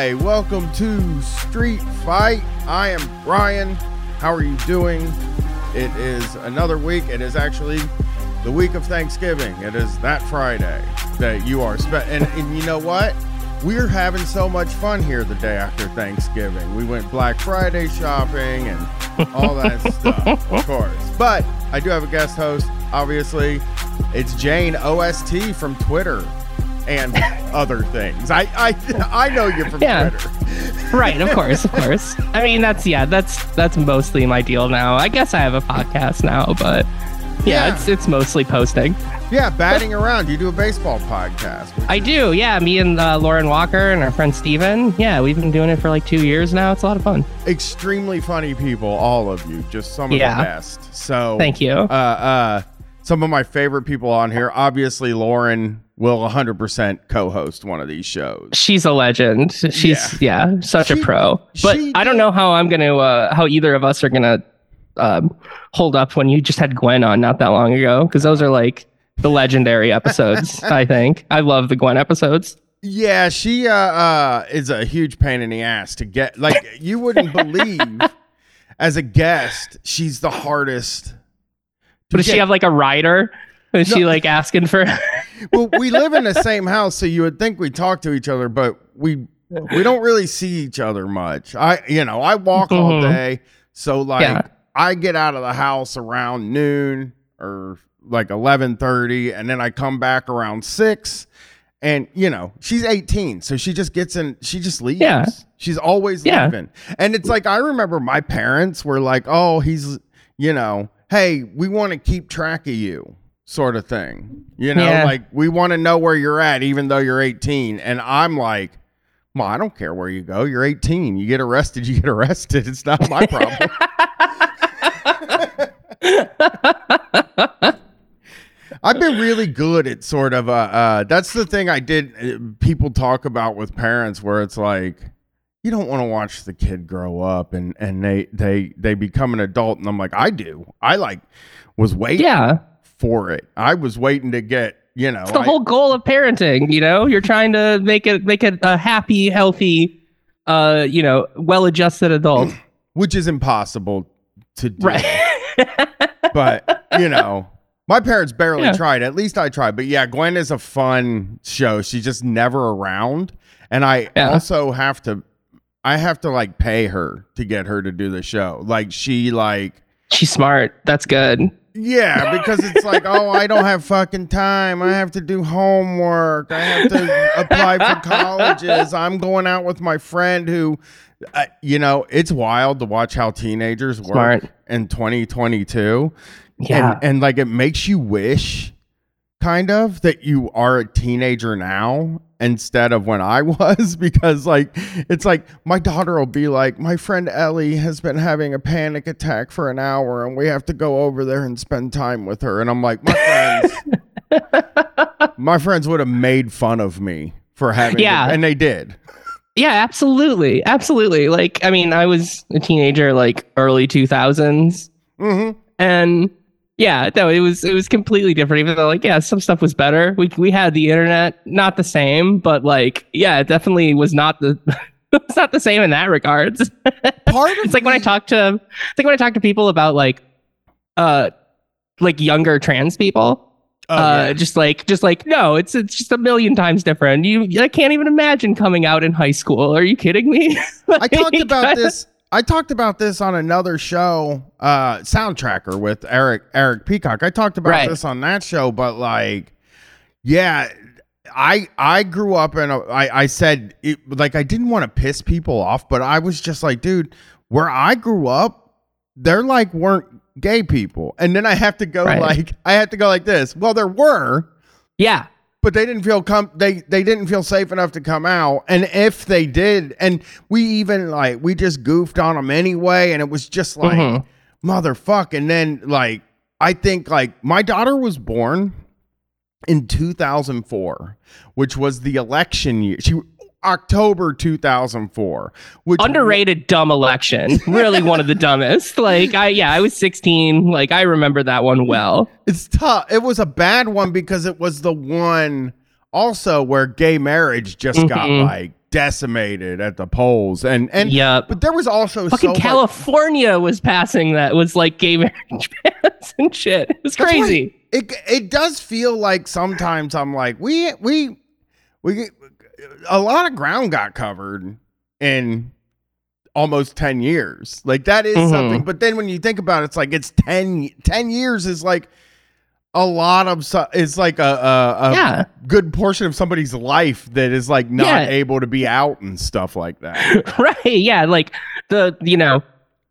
Hi, welcome to Street Fight. I am Brian. How are you doing? It is another week. It is actually the week of Thanksgiving. It is that Friday that you are spe- and, and you know what? We're having so much fun here the day after Thanksgiving. We went Black Friday shopping and all that stuff, of course. But I do have a guest host, obviously. It's Jane OST from Twitter and other things. I I I know you from Yeah. Twitter. right of course of course i mean that's yeah that's that's mostly my deal now i guess i have a podcast now but yeah, Yeah. it's it's mostly posting Yeah, batting around. You do a baseball podcast. i is- do yeah me and uh, lauren walker and our friend steven yeah we've been doing it for like two years now it's a lot of fun extremely funny people, all of you. Just some of Yeah. the best. So thank you Uh, uh, some of my favorite people on here. Obviously, Lauren will 100% co-host one of these shows. she's a legend she's yeah, such She- a pro but i don't know how i'm gonna uh how either of us are gonna um hold up when you just had gwen on not that long ago because those are like the legendary episodes i think i love the gwen episodes Yeah, she uh, uh, is a huge pain in the ass to get. Like you wouldn't believe, as a guest, she's the hardest. Does she have like a rider? Is she like asking for? well, we live in the same house, so you would think we talk to each other, but we we don't really see each other much. I you know I walk all Mhm. day, so like Yeah. I get out of the house around noon or like eleven thirty, and then I come back around six. And you know she's 18, so she just gets in. She just leaves. Yeah. She's always Yeah. leaving. And it's like I remember my parents were like, "Oh, he's you know, hey, we want to keep track of you." Sort of thing. You know, Yeah. like we want to know where you're at even though you're 18. And I'm like, "Well, I don't care where you go. You're 18. You get arrested, you get arrested. It's not my problem." I've been really good at sort of uh, uh that's the thing I did uh, people talk about with parents where it's like you don't want to watch the kid grow up and and they they they become an adult and I'm like I do. I like was waiting yeah, for it. I was waiting to get, you know, it's the I- whole goal of parenting. You know, you're trying to make it make it a happy, healthy, uh, you know, well-adjusted adult. which is impossible to do. right. But, you know, my parents barely Yeah. tried. At least I tried. But yeah, Gwen is a fun show. She's just never around. And I Yeah. also have to I have to like pay her to get her to do the show. Like she like She's smart. That's good. yeah, because it's like, oh, I don't have fucking time. I have to do homework. I have to apply for colleges. I'm going out with my friend who, uh, you know, it's wild to watch how teenagers work Smart. in 2022. Yeah. And, and like it makes you wish, kind of, that you are a teenager now instead of when I was, because like it's like my daughter will be like, my friend Ellie has been having a panic attack for an hour and we have to go over there and spend time with her. And I'm like, my friends, my friends would have made fun of me for having, to- Yeah. and they did. Yeah, absolutely. Absolutely. Like, I mean, I was a teenager like early 2000s hmm and yeah, no, it was it was completely different. Even though, like, yeah, some stuff was better. We we had the internet, not the same, but like, yeah, it definitely was not the it's not the same in that regards. Part of it's like when I talk to it's like when I talk to people about like uh like younger trans people. Oh, uh yeah. just like just like no, it's it's just a million times different. You I can't even imagine coming out in high school. Are you kidding me? I talked about this. I talked about this on another show, uh, Soundtracker with Eric Eric Peacock. I talked about Right. this on that show, but like, yeah, I I grew up in I said it, like I didn't want to piss people off, but I was just like, dude, where I grew up, there like weren't gay people, and then I have to go Right. like I have to go like this. Well, there were, Yeah. But they didn't feel com- they they didn't feel safe enough to come out and if they did and we even like we just goofed on them anyway and it was just like Mhm. motherfuck and then like i think like my daughter was born in 2004 which was the election year she october 2004 which Underrated dumb election. Really one of the dumbest. Like I yeah, I was 16. Like I remember that one well. It's tough. It was a bad one because it was the one also where gay marriage just got Mhm. like decimated at the polls, and and Yep. but there was also Fucking so much- California was passing that was like gay marriage bans and shit. It was That's crazy. It it does feel like sometimes I'm like we we we a lot of ground got covered in almost 10 years. Like that is Mhm. something. But then when you think about it, it's like it's 10 10 years is like a lot of so- it's like a, a, a Yeah. good portion of somebody's life that is like not Yeah. able to be out and stuff like that. right yeah like the you know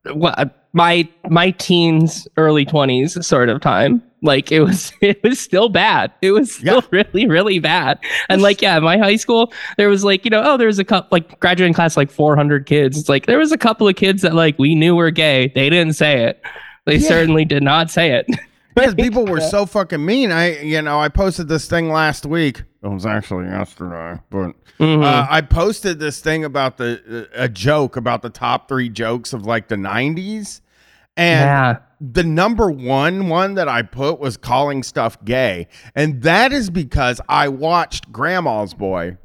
Uh, my my teens early 20s sort of time like it was it was still bad. It was still really really bad. And like yeah my high school there was like you know oh there was a couple like graduating class like 400 kids. It's like there was a couple of kids that like we knew were gay. They didn't say it. They Yeah. certainly did not say it because people were so fucking mean. I, you know, I posted this thing last week. It was actually yesterday, but Mhm. uh, I posted this thing about the a joke about the top three jokes of like the '90s, and yeah the number one one that I put was calling stuff gay, and that is because I watched Grandma's Boy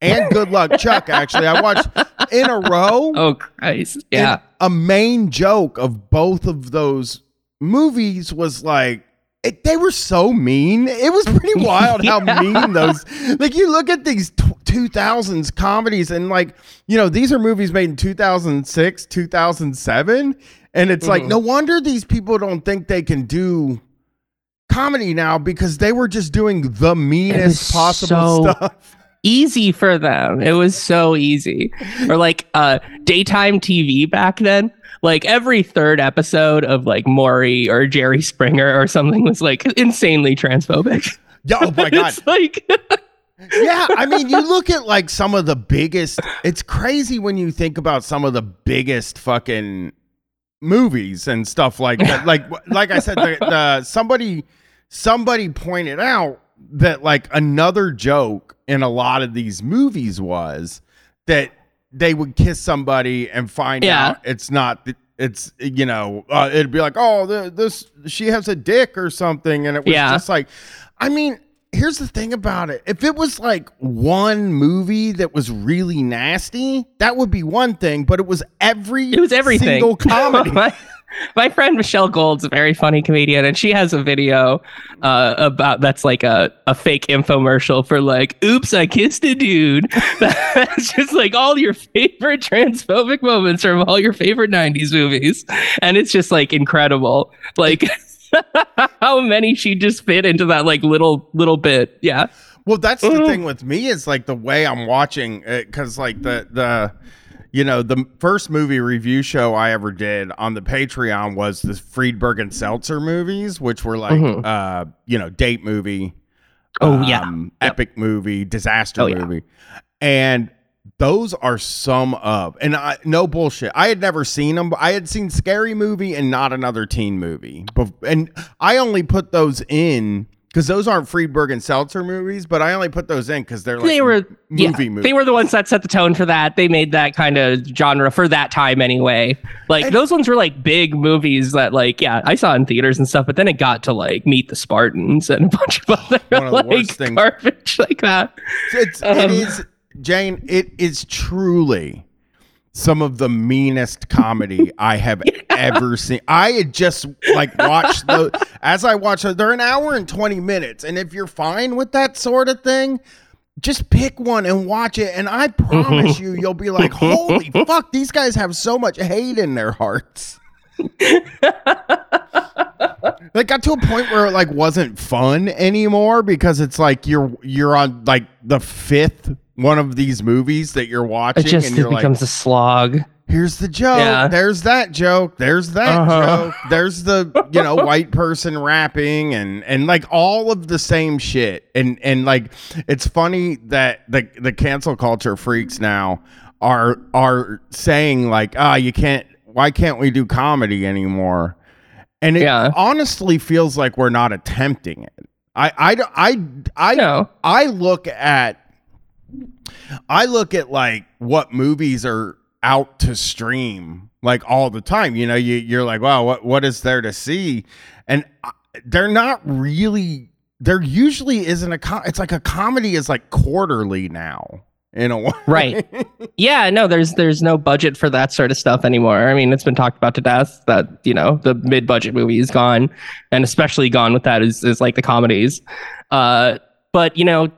and Good Luck Chuck. Actually, I watched in a row. oh christ yeah a main joke of both of those movies was like it, they were so mean. It was pretty wild how Yeah. mean those. Like you look at these two thousands comedies, and like you know these are movies made in two thousand six, two thousand seven, and it's like Mhm. no wonder these people don't think they can do comedy now because they were just doing the meanest possible so- stuff. easy for them. It was so easy. Or like uh daytime TV back then. Like every third episode of like Maury or Jerry Springer or something was like insanely transphobic. Yeah, oh my god, it's like yeah, I mean, you look at like some of the biggest. It's crazy when you think about some of the biggest fucking movies and stuff like that. Like, like I said, the, the, somebody somebody pointed out that like another joke in a lot of these movies was that they would kiss somebody and find Yeah. out it's not. It's you know uh, it'd be like oh the, this she has a dick or something and it was Yeah. just like I mean here's the thing about it if it was like one movie that was really nasty that would be one thing but it was every it was everything. single comedy my, friend Michelle Gold's a very funny comedian, and she has a video uh, about that's like a, a fake infomercial for like, oops, I kissed a dude. That's just like all your favorite transphobic moments from all your favorite 90s movies. And it's just like incredible. Like how many she just fit into that like little little bit. Yeah. Well, that's the Mhm. thing with me is like the way I'm watching it because like the the you know the first movie review show I ever did on the Patreon was the Friedberg and Seltzer movies, which were like Mhm. uh you know date movie, Oh yeah. um, epic movie, disaster Oh, yeah. movie, and those are some of and I no bullshit. I had never seen them. But I had seen Scary Movie and not another teen movie, and I only put those in because those aren't Friedberg and Seltzer movies. But I only put those in because they're like they were yeah, movie movies. They were the ones that set the tone for that. They made that kind of genre for that time anyway. Like And- those ones were like big movies that like yeah, I saw in theaters and stuff, but then it got to like Meet the Spartans and a bunch of other of like garbage like that. it's, Um, it is Jane. It is truly some of the meanest comedy I have ever seen. I had just like watched the as I watch it, they're an hour and 20 minutes. And if you're fine with that sort of thing, just pick one and watch it. And I promise you, you'll be like, holy fuck, these guys have so much hate in their hearts. like got to a point where it like wasn't fun anymore because it's like you're you're on like the fifth one of these movies that you're watching It just and it you're like becomes a slog. here's the joke Yeah. there's that joke there's that Uh-huh. joke there's the you know white person rapping and and like all of the same shit and and like it's funny that the the cancel culture freaks now are are saying like ah you can't why can't we do comedy anymore and it Yeah. honestly feels like we're not attempting it I I I I No. I look at I look at like what movies are out to stream like all the time. You know, you you're like, wow, what what is there to see? And uh, they're not really. There usually isn't a. Com- it's like a comedy is like quarterly now. in a way. Right. Yeah, no, there's there's no budget for that sort of stuff anymore. I mean, it's been talked about to death that, you know, the mid budget movie is gone. And especially gone with that is is like the comedies. Uh but you know,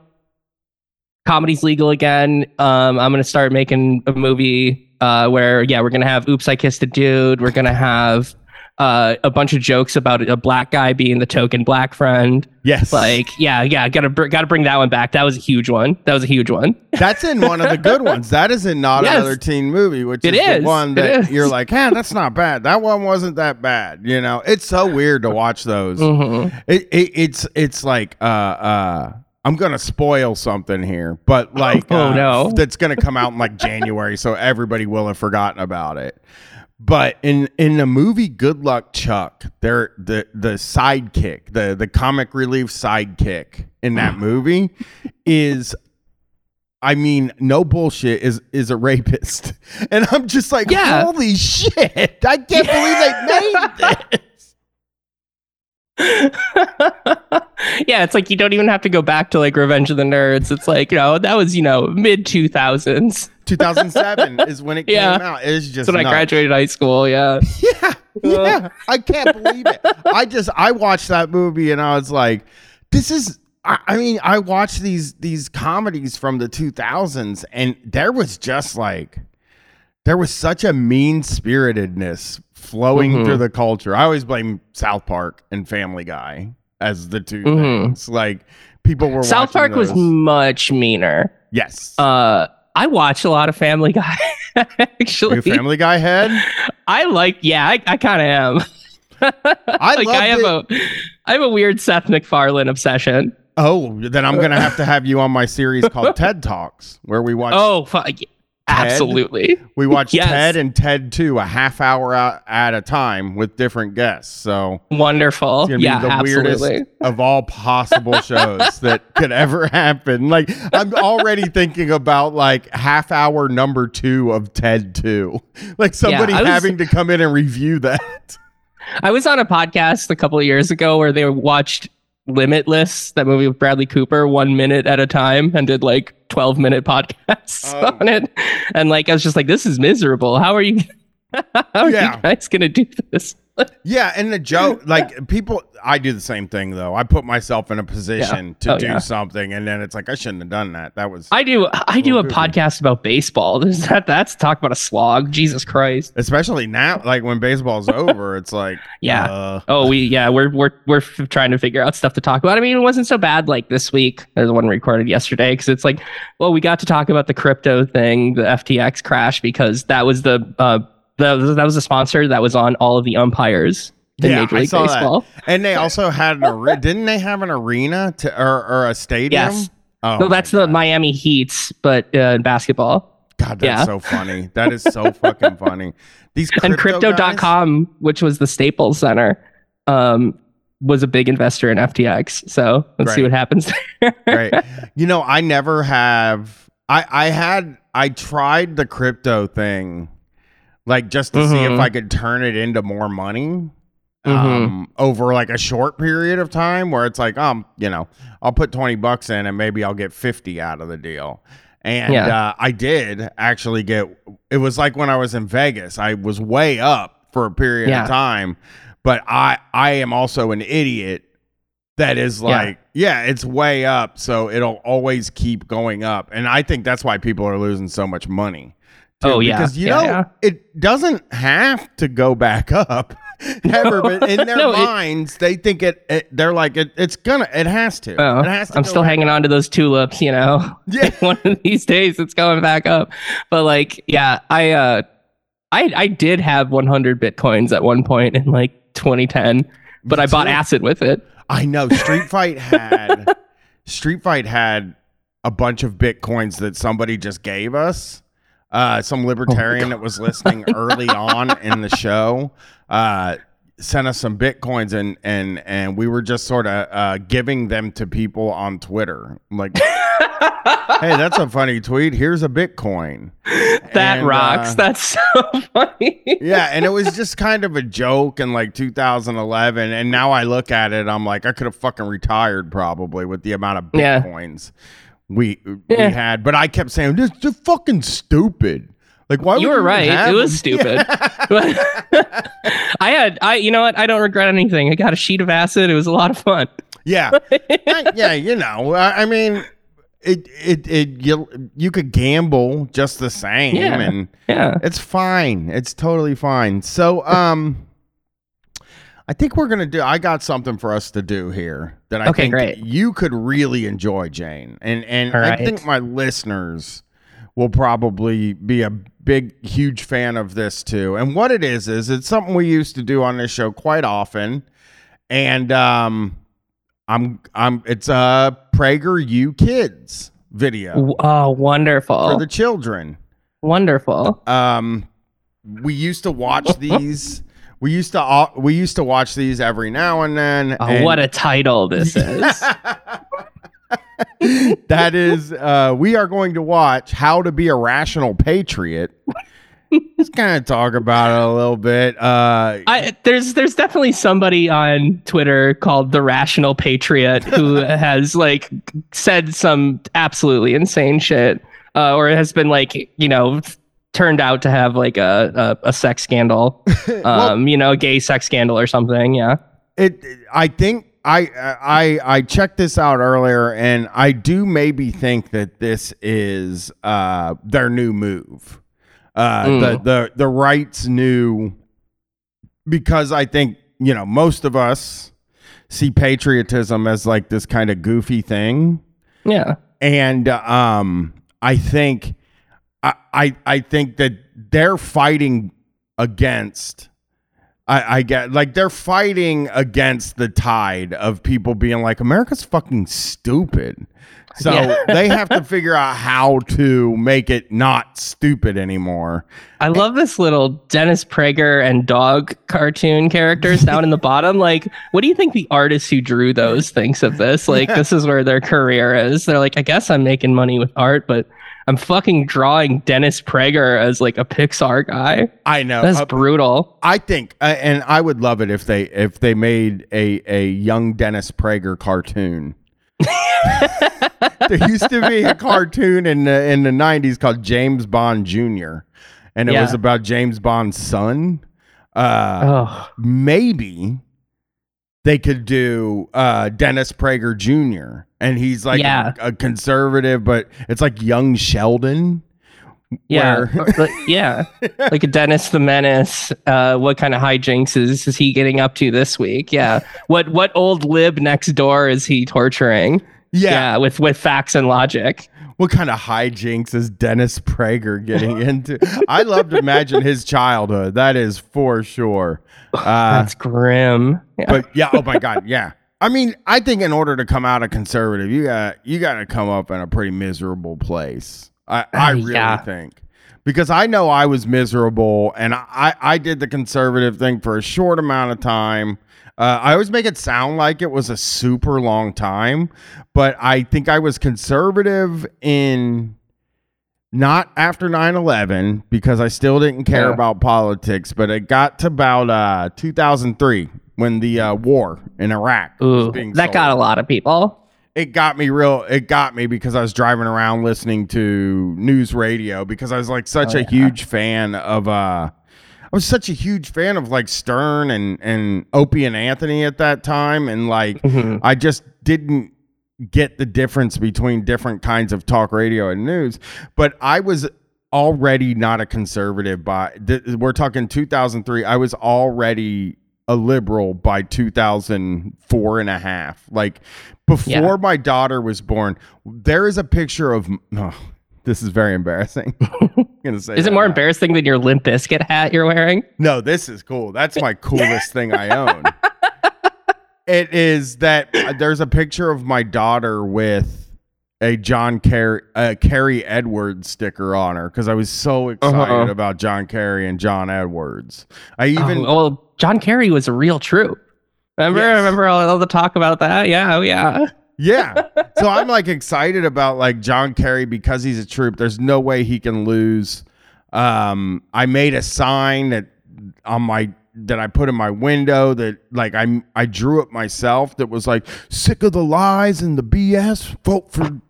comedy's legal again. Um, I'm gonna start making a movie uh where yeah, we're gonna have Oops, I Kissed a Dude, we're gonna have uh, a bunch of jokes about a black guy being the token black friend. Yes. Like, yeah, yeah, gotta br- gotta bring that one back. That was a huge one. That was a huge one. That's in one of the good ones. That is in not Yes. another teen movie, which It is, is. the one that you're like, "Hey, that's not bad. That one wasn't that bad." You know, it's so weird to watch those. Mhm. It, it it's it's like uh uh I'm gonna spoil something here, but like Oh, uh, no. that's gonna come out in like January, so everybody will have forgotten about it. But in in the movie Good Luck Chuck, there the the sidekick, the the comic relief sidekick in that movie is I mean, no bullshit is is a rapist. And I'm just like, Yeah. holy shit. I can't believe they made this. yeah, it's like you don't even have to go back to like Revenge of the Nerds. It's like, you know, that was, you know, mid 2000s. 2007 is when it Yeah. came out. It's just That's when I graduated high school. Yeah. Yeah, yeah. I can't believe it. I just I watched that movie and I was like, this is. I, I mean, I watched these these comedies from the 2000s, and there was just like there was such a mean spiritedness flowing Mhm. through the culture. I always blame South Park and Family Guy as the 2 Mhm. things. Like people were South Park was much meaner. yes. Uh, I watch a lot of Family Guy. Actually, a Family Guy head? I like. Yeah, I, I kind of am. I like, I have it. a, I have a weird Seth MacFarlane obsession. Oh, then I'm gonna have to have you on my series called TED Talks, where we watch Oh, absolutely. we watch yes. TED and TED Two a half hour out at a time with different guests. So Wonderful. Yeah, the absolutely. weirdest of all possible shows that could ever happen. Like I'm already thinking about like half hour number two of TED Two, like somebody I was- having to come in and review that. I was on a podcast a couple of years ago where they watched Limitless, that movie with Bradley Cooper, one minute at a time and did like 12 minute podcasts Oh. on it. And like, I was just like, this is miserable. How are you? How are Yeah. you guys going to do this? Yeah, and the joke, like people, I do the same thing though. I put myself in a position to Oh, do yeah. something, and then it's like I shouldn't have done that. That was I do. I do a goofy. podcast about baseball. There's that. That's talk about a slog. Jesus Christ. especially now, like when baseball's over, it's like Yeah. uh, Oh, we yeah, we're we're we're f- trying to figure out stuff to talk about. I mean, it wasn't so bad like this week. There's one recorded yesterday because it's like, well, we got to talk about the crypto thing, the FTX crash, because that was the uh that was, that was a sponsor that was on all of the umpires in Yeah, Major I League saw that. And they also had an arena. Didn't they have an arena to or, or a stadium? Yes. Oh, no, that's my the Miami Heats, but uh, in basketball. God, that's yeah. so funny. That is so fucking funny. These and crypto guys- crypto.com, which was the Staples Center, um, was a big investor in FTX. So let's see what happens there. right. You know, I never have. I I had. I tried the crypto thing, like just to see if Mhm. I could turn it into more money. Mhm. Um, over like a short period of time, where it's like, um, you know, I'll put twenty bucks in and maybe I'll get fifty out of the deal. And Yeah. uh, I did actually get. It was like when I was in Vegas. I was way up for a period Yeah. of time, but I I am also an idiot that is Yeah. like yeah. it's way up so it'll always keep going up and i think that's why people are losing so much money too, Oh, yeah. because you Yeah, know yeah. it doesn't have to go back up ever but in their No, it- minds they think it, it they're like it, it's gonna it has to Oh, it has to I'm still hanging up. on to those tulips, you know. Yeah. One of these days it's going back up. But like, yeah, I uh I I did have 100 bitcoins at one point in like 2010, but Me I bought acid with it. I know Street Fight had Street Fight had a bunch of bitcoins that somebody just gave us. Uh, some libertarian that was listening early on in the show uh, sent us some bitcoins and and and we were just sort of uh, giving them to people on Twitter. Like, hey, that's a funny tweet. Here's a bitcoin. That And, rocks. uh, That's so funny. yeah, and it was just kind of a joke in like 2011, and now I look at it, I'm like, I could have fucking retired probably with the amount of Yeah. We Yeah. we had, but I kept saying this is fucking stupid. Like why you were right. have It was stupid. But I had I you know what? I don't regret anything. I got a sheet of acid. It was a lot of fun. Yeah, I- yeah, you know, I, I mean, it, it, it, you, you could gamble just the same, Yeah. and Yeah. it's fine. It's totally fine. So, um, I think we're gonna do. I got something for us to do here that I Okay, think great. you could really enjoy, Jane, and and All I think my listeners will probably be a big, huge fan of this too. And what it is is it's something we used to do on this show quite often, and um, I'm I'm it's a Prager U Kids video Oh, wonderful for the children wonderful. um we used to watch these we used to al- we used to watch these every now and then Oh, and what a title this is. that is uh we are going to watch how to be a rational patriot let's kind of talk about it a little bit uh I, there's there's definitely somebody on Twitter called the Rational Patriot who has like said some absolutely insane shit, uh, or has been like you know turned out to have like a a, a sex scandal, um, you know, a gay sex scandal or something. Yeah. it i think i i i checked this out earlier and i do maybe think that this is uh their new move uh the Mm. the the right's new because i think you know most of us see patriotism as like this kind of goofy thing Yeah. and um i think I, I i think that they're fighting against I, I get like they're fighting against the tide of people being like America's fucking stupid. So Yeah. they have to figure out how to make it not stupid anymore. I love this little Dennis Prager and dog cartoon characters down in the bottom. Like, what do you think the artist who drew those thinks of this? Like, this is where their career is. They're like, I guess I'm making money with art, but I'm fucking drawing Dennis Prager as like a Pixar guy. I know. That's Uh, brutal. I think, uh, and I would love it if they if they made a a young Dennis Prager cartoon. there used to be a cartoon in the in the '90s called James Bond Jr. and it Yeah. was about James Bond's son. Uh, Oh, maybe they could do uh, Dennis Prager Jr. and he's like Yeah. a, a conservative, but it's like young Sheldon. yeah. Or, yeah. Like a Dennis the Menace. Uh, what kind of hijinks is, is he getting up to this week? Yeah. What what old lib next door is he torturing? Yeah. with with facts and logic. What kind of hijinks is Dennis Prager getting into? I love to imagine his childhood. That is for sure. Uh, That's grim. Yeah. but yeah, oh my god, yeah. I mean, I think in order to come out a conservative, you got you got to come up in a pretty miserable place. I I Uh, really yeah. think because I know I was miserable and I I did the conservative thing for a short amount of time. Uh, I always make it sound like it was a super long time, but I think I was conservative in not after 9-11 because i still didn't care Yeah. about politics but it got to about uh, 2003 when the uh, war in iraq was Ooh, that got a lot of people. it got me real it got me because i was driving around listening to news radio because i was like such Oh, a yeah. huge fan of uh I was such a huge fan of like Stern and and Opie and Anthony at that time, and like Mhm. I just didn't get the difference between different kinds of talk radio and news. But I was already not a conservative by th- we're talking 2003. I was already a liberal by 2004 and a half. Like before Yeah. my daughter was born, there is a picture of. Oh, this is very embarrassing. I'm gonna say Is it more now. embarrassing than your Limp Bizkit hat you're wearing? No, this is cool. That's my coolest thing I own. It is that uh, there's a picture of my daughter with a John Kerry, uh, Kerry Edwards sticker on her because I was so excited Uh-huh. about John Kerry and John Edwards. I even oh, well, John Kerry was a real troop. Remember? Yes. Remember all, all the talk about that? Yeah, oh yeah. Yeah. So I'm like excited about like John Kerry because he's a troop. There's no way he can lose. Um, I made a sign that on my that I put in my window that like I I drew it myself that was like sick of the lies and the BS. Vote for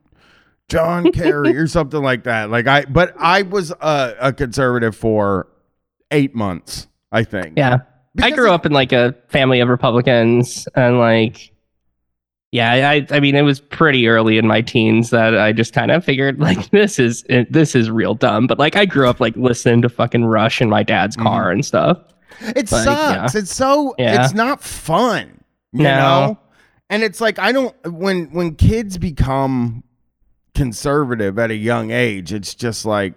John Kerry or something like that. Like I, but I was a, a conservative for eight months, I think. Yeah. Because I grew up in like a family of Republicans and like yeah, I I mean it was pretty early in my teens that I just kind of figured like this is this is real dumb, but like I grew up like listening to fucking Rush in my dad's Mm-hmm. car and stuff. It Like, sucks. It's so Yeah. it's not fun. You No. know? And it's like I don't when when kids become conservative at a young age, it's just like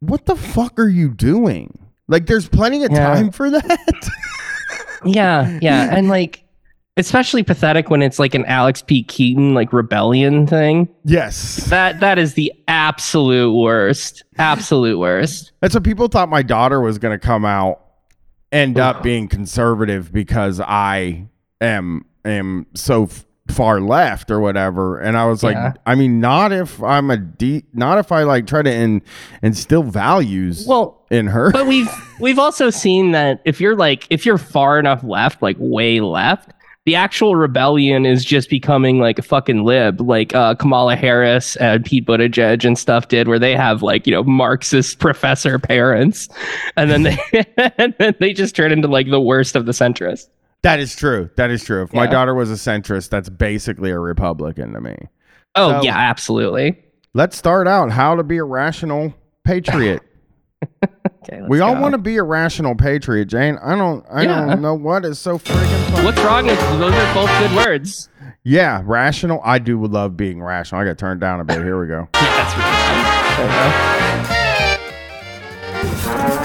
what the fuck are you doing? Like there's plenty of Yeah. time for that. Yeah, yeah, and like especially pathetic when it's like an Alex P. Keaton like rebellion thing. yes. That that is the absolute worst. Absolute worst. That's what people thought my daughter was going to come out end up being conservative because I am am so f- far left or whatever and I was like Yeah. I mean not if I'm a de- not if I like try to in- instill values Well, in her. but we've we've also seen that if you're like if you're far enough left, like way left, the actual rebellion is just becoming like a fucking lib, like uh, Kamala Harris and Pete Buttigieg and stuff did, where they have like you know Marxist professor parents, and then they and then they just turn into like the worst of the centrists. that is true. That is true. If my daughter was a centrist, that's basically a Republican to me. Oh So- yeah, absolutely. Let's start out how to be a rational patriot. Okay, we all want to be a rational patriot, Jane. I don't I Yeah. don't know what is so freaking fun. What's wrong with those are both good words. Yeah, rational. I do love being rational. I got turned down a bit. Here we go. Yeah, that's really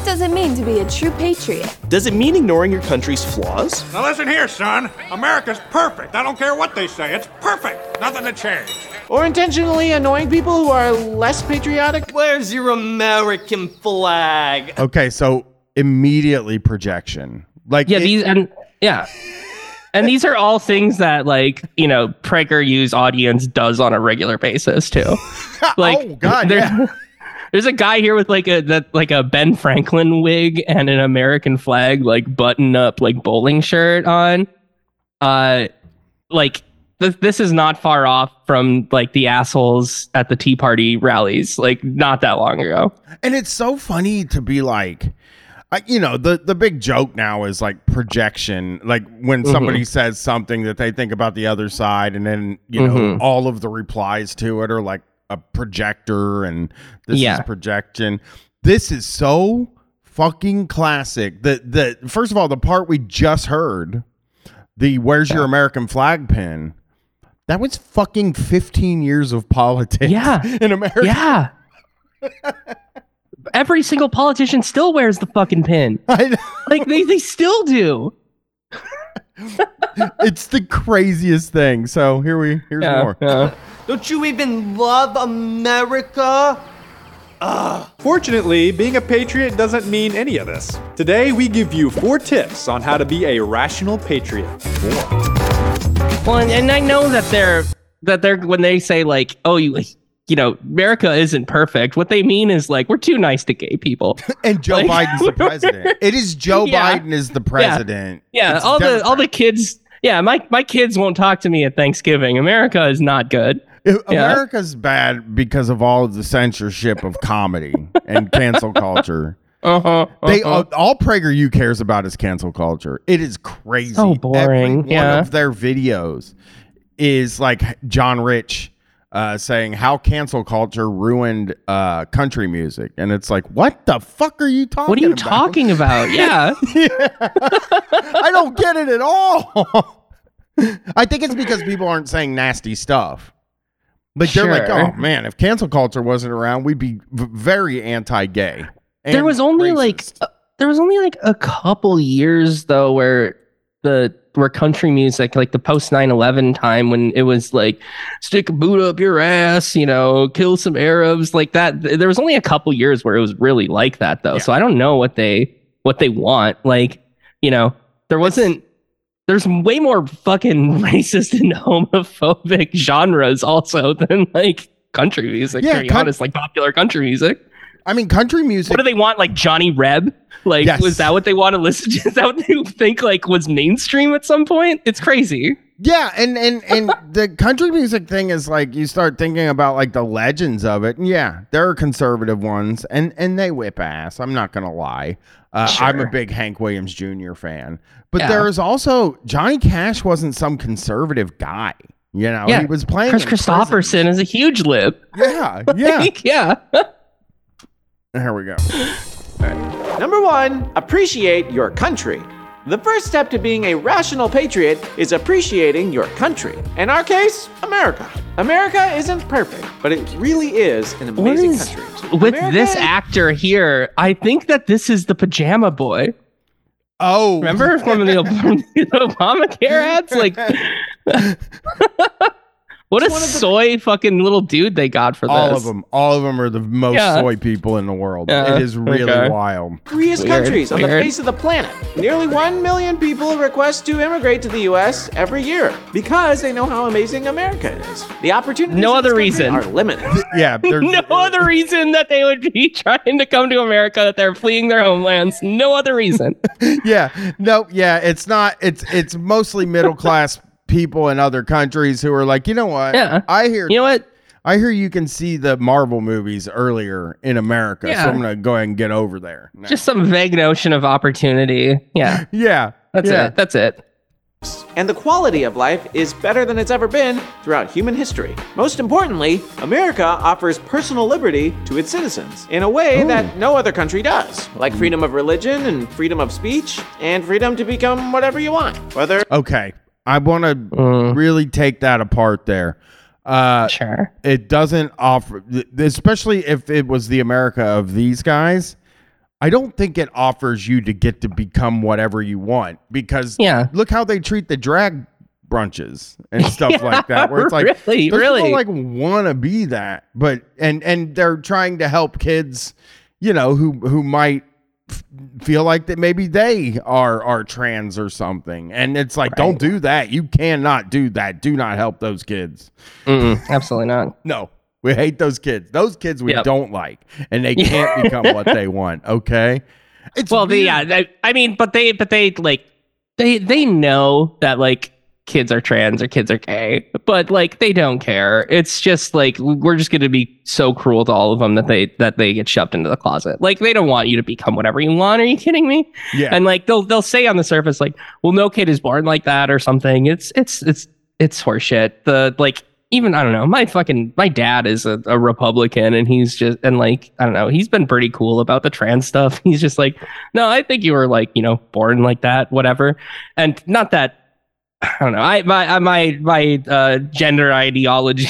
What does it mean to be a true patriot? Does it mean ignoring your country's flaws? Now listen here, son. America's perfect. I don't care what they say. It's perfect. Nothing to change. Or intentionally annoying people who are less patriotic? Where's your American flag? Okay, so immediately projection. Like Yeah, it- these and yeah. And these are all things that like, you know, PragerU's audience does on a regular basis too. Oh, like oh god, there- yeah. There's a guy here with like a that like a Ben Franklin wig and an American flag like button up like bowling shirt on. Uh like th- this is not far off from like the assholes at the Tea Party rallies like not that long ago. And it's so funny to be like I, you know the the big joke now is like projection like when Mm-hmm. somebody says something that they think about the other side and then you know Mhm. all of the replies to it are like a projector and this Yeah. is projection this is so fucking classic the the first of all the part we just heard the where's your american flag pin that was fucking 15 years of politics Yeah. in america Yeah. Every single politician still wears the fucking pin. I know. Like they, they still do. it's the craziest thing. So here we here's more. yeah. Don't you even love America? Fortunately, being a patriot doesn't mean any of this. Today, we give you four tips on how to be a rational patriot. Well, and, and I know that they're that they're when they say like, oh, you you know, America isn't perfect. What they mean is like we're too nice to gay people. And Joe Like- Biden's the president. It is Joe Yeah. Biden is the president. Yeah, It's all the all the kids. Yeah, my my kids won't talk to me at Thanksgiving. America is not good. Yeah. America's bad because of all of the censorship of comedy and cancel culture. Uh huh. They all, all PragerU cares about is cancel culture. It is crazy. So boring, Every one yeah. of their videos is like John Rich uh, saying how cancel culture ruined uh, country music, and it's like, what the fuck are you talking? What are you about? talking about? Yeah. I don't get it at all. I think it's because people aren't saying nasty stuff. Like they're like, oh man, if cancel culture wasn't around, we'd be v- very anti-gay. there was only like uh, there was only like a couple years though where the where country music like the post 9-11 time when it was like stick a boot up your ass you know kill some arabs like that. There was only a couple years where it was really like that though. So i don't know what they what they want. Like you know there wasn't there's way more fucking racist and homophobic genres also than like country music Yeah, to be coun- honest like popular country music I mean, country music. what do they want? Like Johnny Reb? Like, Yes. was that what they want to listen to? Is that what they think like was mainstream at some point? It's crazy. Yeah, and and and the country music thing is like you start thinking about like the legends of it. And yeah, there are conservative ones, and and they whip ass. I'm not gonna lie. Uh, I'm a big Hank Williams Jr. fan, but Yeah. there is also Johnny Cash wasn't some conservative guy. You know, Yeah, he was playing Kris Kristofferson is a huge lib. Yeah, yeah. Like, yeah. Here we go. Number one, appreciate your country. The first step to being a rational patriot is appreciating your country. In our case, America. America isn't perfect, but it really is an amazing is country. with America this actor here? I think that this is the pajama boy. Oh, Remember from the, from the Obamacare ads? Like, what a soy fucking little dude they got for all this. All of them. All of them are the most Yeah. soy people in the world. Yeah, it is really okay. wild. freest Weird, countries on the face of the planet. Nearly 1 million people request to immigrate to the US every year because they know how amazing America is. The opportunities No in other reason. are limited. Yeah, there's No other reason that they would be trying to come to America that they're fleeing their homelands. No other reason. yeah no yeah it's not it's it's mostly middle class people in other countries who are like you know what Yeah. i hear You know what? i hear you can see the marvel movies earlier in america Yeah. so i'm gonna go ahead and get over there now. Just some vague notion of opportunity. Yeah, yeah that's yeah. it. That's it. and the quality of life is better than it's ever been throughout human history. Most importantly, America offers personal liberty to its citizens in a way that no other country does, like freedom of religion and freedom of speech and freedom to become whatever you want, whether okay i want to Mm. really take that apart there uh Sure. it doesn't offer especially if it was the america of these guys i don't think it offers you to get to become whatever you want because Yeah. look how they treat the drag brunches and stuff like that where it's like Really, really. people like want to be that but and and they're trying to help kids you know who who might feel like that maybe they are are trans or something and it's like don't do that you cannot do that do not help those kids Mm-mm, absolutely not. no, we hate those kids. Those kids we Yep. don't like, and they can't become what they want. Okay. It's Well, the, yeah, I, I mean, but they, but they like, they, they know that like kids are trans or kids are gay, but like they don't care. It's just like we're just going to be so cruel to all of them that they that they get shoved into the closet. Like they don't want you to become whatever you want. Are you kidding me? Yeah. And like they'll they'll say on the surface like, well, no kid is born like that or something. It's it's it's it's horseshit. The like even I don't know. My fucking my dad is a, a Republican, and he's just and like I don't know. He's been pretty cool about the trans stuff. He's just like, no, I think you were like you know born like that, whatever. And not that I don't know. I my my my uh, gender ideology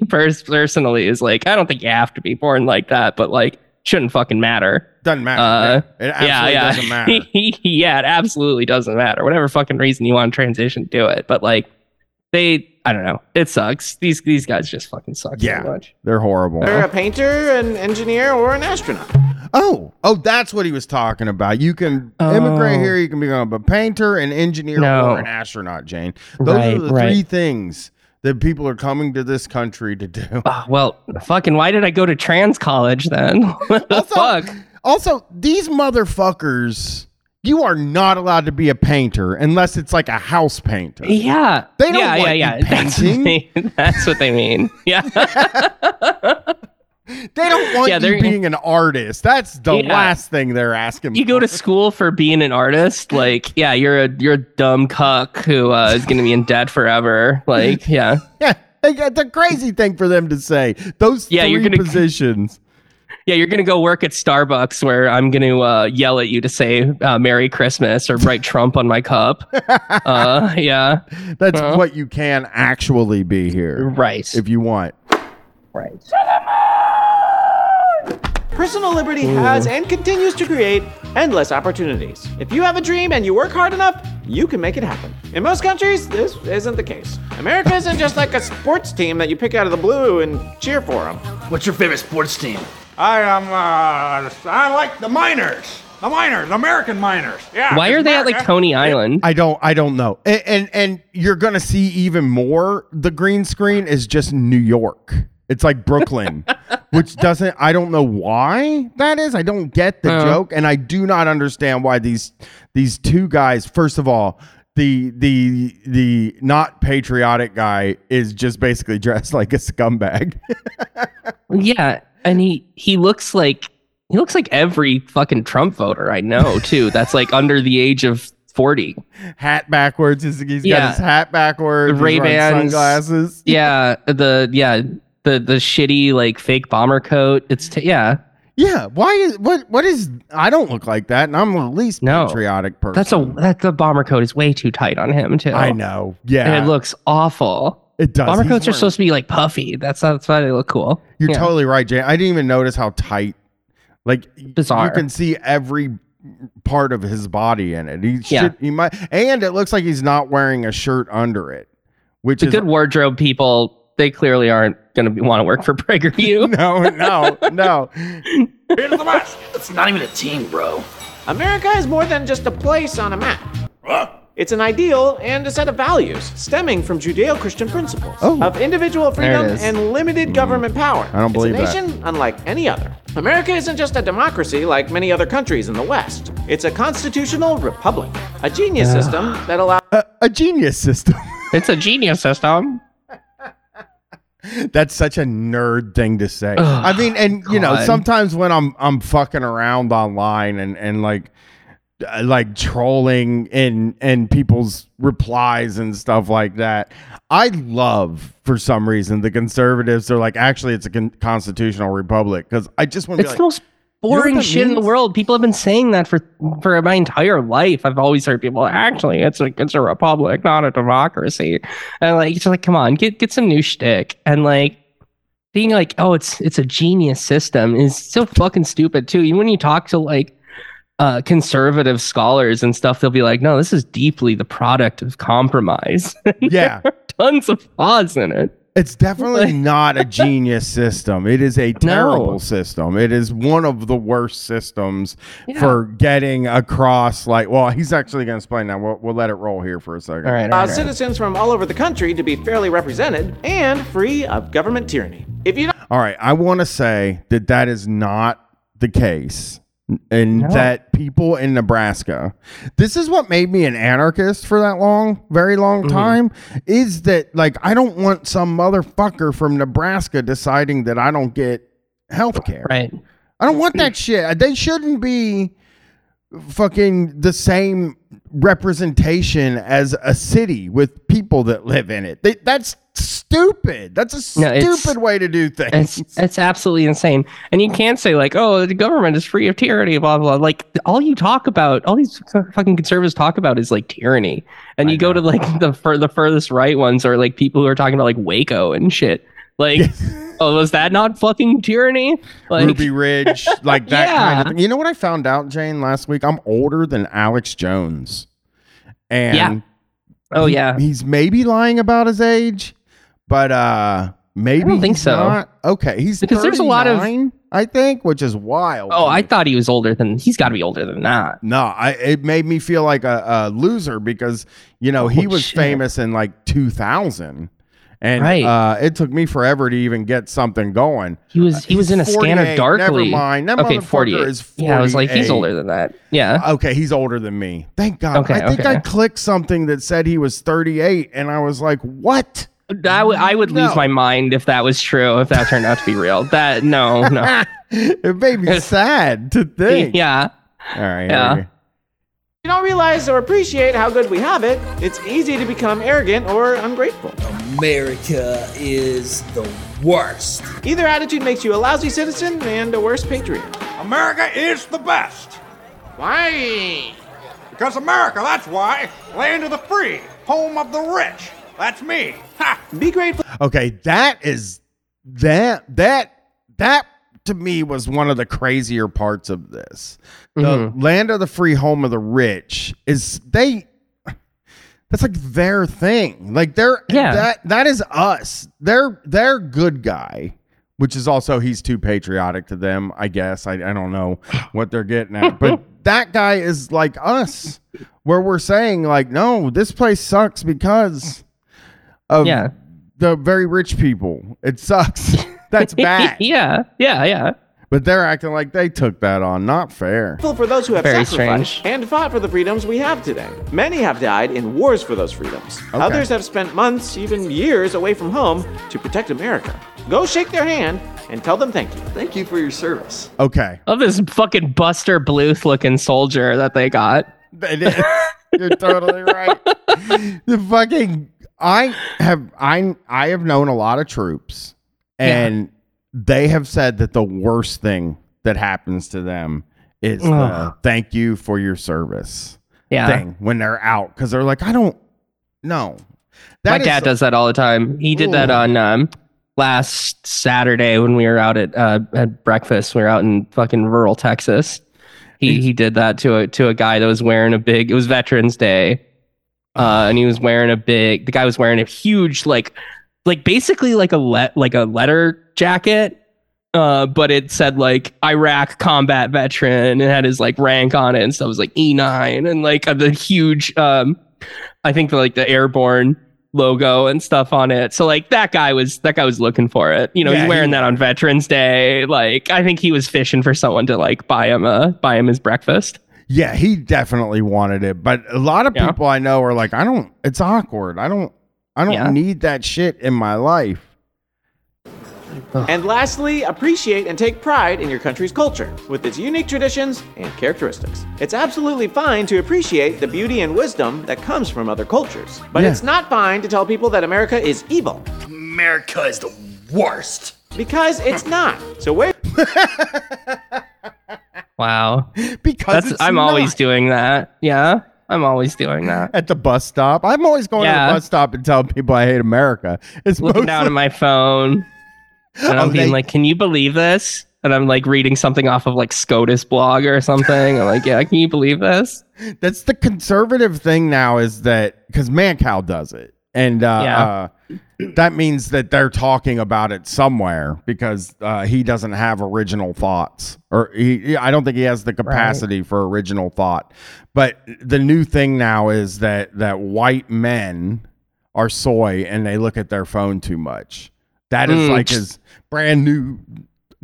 pers- personally is like I don't think you have to be born like that, but like shouldn't fucking matter. doesn't matter. Uh, it absolutely yeah, yeah. doesn't matter. yeah, it absolutely doesn't matter. Whatever fucking reason you want to transition, do it. But like, they, I don't know. It sucks. These these guys just fucking suck Yeah. so much. They're horrible. They're a painter, an engineer, or an astronaut. Oh, oh, that's what he was talking about. You can immigrate Oh. here. You can become a painter, an engineer, No. or an astronaut. Jane, those Right, are the right. three things that people are coming to this country to do. Ah, well, fucking, why did I go to trans college then? what the Also, fuck? also, these motherfuckers, you are not allowed to be a painter unless it's like a house painter. Yeah, They don't yeah, want yeah, you yeah. That's what, painting. they, that's what they mean. Yeah. They don't want Yeah, you being an artist. That's the Yeah. last thing they're asking. you go to school for being an artist, like, yeah, you're a you're a dumb cuck who uh, is going to be in debt forever. Like, yeah. Yeah, it's a crazy thing for them to say. Those Yeah, three you're gonna- positions. Yeah, you're gonna go work at Starbucks where I'm gonna uh, yell at you to say uh, "Merry Christmas" or write Trump on my cup. Uh, yeah, That's Uh-huh. what you can actually be here right, if you want. right. Personal liberty has and continues to create endless opportunities. If you have a dream and you work hard enough, you can make it happen. In most countries, this isn't the case. America isn't just like a sports team that you pick out of the blue and cheer for them. What's your favorite sports team? I am, uh, I like the miners. The miners, American miners. Yeah. Why are it's they at like America. Coney Island? I don't. I don't know. And, and and you're gonna see even more. The green screen is just New York. It's like Brooklyn, which doesn't. I don't know why that is. I don't get the Uh. joke, and I do not understand why these these two guys. First of all, the the the not patriotic guy is just basically dressed like a scumbag. Yeah, and he he looks like he looks like every fucking Trump voter I know too. That's like under the age of forty. hat backwards. He's, he's got his hat backwards. Wearing Ray-Bans. sunglasses. Yeah, the yeah the the shitty like fake bomber coat. It's t- yeah. Yeah. Why is what what is I don't look like that, and I'm the least No. patriotic person. That's a that the bomber coat is way too tight on him too. I know. Yeah. and it looks awful. It does. Bomber He's coats are wearing- supposed to be like puffy. That's that's why they look cool. You're Yeah. totally right, Jay. I didn't even notice how tight. Like Bizarre. you can see every part of his body in it. He Yeah. He might, and it looks like he's not wearing a shirt under it, which The is good wardrobe people, they clearly aren't going to want to work for PragerU. no, no, no. Here's the best. It's not even a team, bro. America is more than just a place on a map. It's an ideal and a set of values stemming from Judeo Christian principles Oh. of individual freedom is. and limited government mm. power. I don't believe it's that. a nation unlike any other. America isn't just a democracy like many other countries in the West, it's a constitutional republic, a genius ah. system that allows. A, a genius system. it's a genius system. That's such a nerd thing to say. I mean, and you know, God. sometimes when I'm I'm fucking around online and and like uh, like trolling and in people's replies and stuff like that, I love for some reason the conservatives are like actually it's a con- constitutional republic because I just want to be It's like, the most know boring that shit in the world. People have been saying that for for my entire life. I've always heard people actually it's a it's a republic, not a democracy. And like it's like, come on, get get some new shtick. And like being like, oh, it's it's a genius system is so fucking stupid too. Even when you talk to like uh, conservative scholars and stuff, they'll be like, no, this is deeply the product of compromise. yeah, Tons of flaws in it. it's definitely not a genius system. It is a terrible No. system. It is one of the worst systems Yeah. for getting across. Like, well, he's actually going to explain that. We'll, we'll let it roll here for a second. All right. all allows right, all right. citizens from all over the country to be fairly represented and free of government tyranny. If you don't All right, I want to say that that is not the case, and No. that people in Nebraska, this is what made me an anarchist for that long, very long Mm-hmm. time, is that like I don't want some motherfucker from Nebraska deciding that I don't get health care. Right. I don't want that shit. They shouldn't be fucking the same representation as a city with people that live in it. They, that's stupid. That's a No, stupid way to do things. It's it's absolutely insane. And you can't say like, oh, the government is free of tyranny, blah blah. blah. Like all you talk about, all these fucking conservatives talk about is like tyranny. And you go to like the fur the furthest right ones are like people who are talking about like Waco and shit. Like, oh, was that not fucking tyranny? Like, Ruby Ridge, like that kind of Yeah. thing. You know what I found out, Jane, last week? I'm older than Alex Jones. And Yeah. oh he- yeah, he's maybe lying about his age, but uh maybe I don't think he's so. not. Okay, he's Because there's a lot of- I think, which is wild. Oh, I thought he was older than. He's got to be older than that. No, I it made me feel like a, a loser because you know he Oh, was shit. famous in like 2000, and Right. uh, it took me forever to even get something going. He was he was in a Scanner 48. Darkly. Never mind. That okay, forty eight. Yeah, I was like, he's older than that. Yeah. Okay, he's older than me. Thank God. Okay, I think okay. I clicked something that said he was 38, and I was like, what? I would I would lose my mind if that was true. If that turned out to be real. That no no. it made me sad to think. yeah. All right. Yeah. here you don't realize or appreciate how good we have it, it's easy to become arrogant or ungrateful. America is the worst. Either attitude makes you a lousy citizen and a worse patriot. America is the best. Why? Because America, that's why. Land of the free, home of the rich. That's me. Ha! Be grateful. Okay, that is that that that to me was one of the crazier parts of this. The Mm-hmm. land of the free, home of the rich is they. That's like their thing. Like they're Yeah. that that is us. They're they're good guy, which is also he's too patriotic to them. I guess I I don't know what they're getting at, but that guy is like us, where we're saying like, no, this place sucks because of Yeah. the very rich people. It sucks. That's bad. yeah. Yeah. Yeah. But they're acting like they took that on. Not fair. Grateful for those who have Very sacrificed strange. and fought for the freedoms we have today. Many have died in wars for those freedoms. Others have spent months, even years away from home to protect America. Go shake their hand and tell them thank you. Thank you for your service. Okay. Of this fucking Buster Bluth looking soldier that they got. It is. You're totally right. The fucking I have I I have known a lot of troops and they have said that the worst thing that happens to them is the thank you for your service Yeah. thing when they're out cuz they're like I don't know. My dad does that all the time. He did that on um, last Saturday when we were out at uh, at breakfast. We were out in fucking rural Texas. He he did that to a to a guy that was wearing a big. It was Veterans Day, uh, and he was wearing a big. The guy was wearing a huge like like basically like a let like a letter jacket. Uh, but it said like Iraq combat veteran and had his like rank on it and stuff. It was like E9 and like the huge um I think the, like the airborne logo and stuff on it. So like that guy was that guy was looking for it. You know, Yeah, he's wearing he- that on Veterans Day. Like I think he was fishing for someone to like buy him a buy him his breakfast. Yeah, he definitely wanted it, but a lot of Yeah. people I know are like I don't it's awkward. I don't I don't Yeah. need that shit in my life. And lastly, appreciate and take pride in your country's culture, with its unique traditions and characteristics. It's absolutely fine to appreciate the beauty and wisdom that comes from other cultures, but Yeah. it's not fine to tell people that America is evil, America is the worst. because it's not. So wait. Wow. Because I'm always doing that. Yeah. I'm always doing that. at the bus stop. I'm always going to the bus stop and telling people I hate America. It's Looking mostly, down at my phone and I'm Oh, being they- like, "Can you believe this?" And I'm like reading something off of like SCOTUS blog or something. I'm like, "Yeah, can you believe this?" that's the conservative thing now is that because Mancow does it, and uh, Yeah. uh, that means that they're talking about it somewhere because uh, he doesn't have original thoughts, or he, I don't think he has the capacity for original thought. But the new thing now is that that white men are soy and they look at their phone too much. That is Mm, like his brand new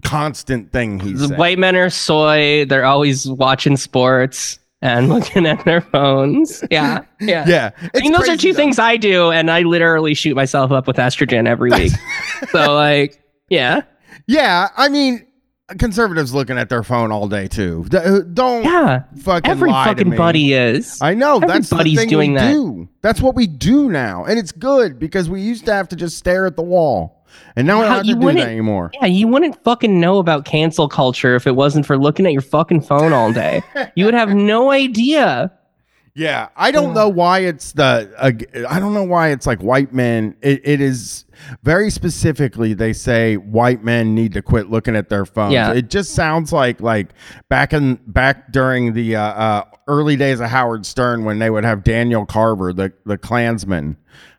constant thing. He's white men are soy. They're always watching sports and looking at their phones. Yeah, yeah. Yeah, I mean, those are two though. things I do, and I literally shoot myself up with estrogen every week. so, like, yeah, Yeah, I mean, conservatives looking at their phone all day too. D- uh, Don't yeah. fucking Every lie to fucking me. buddy is. I know that's the Everybody's thing doing we that. do. That's what we do now, and it's good because we used to have to just stare at the wall, and now we How- don't have to you do that anymore. Yeah, you wouldn't fucking know about cancel culture if it wasn't for looking at your fucking phone all day. you would have no idea. Yeah, I don't know why it's the. Uh, I don't know why it's like white men. It, it is very specifically. They say white men need to quit looking at their phones. Yeah. It just sounds like like back in back during the uh, uh, early days of Howard Stern when they would have Daniel Carver, the the Klansman.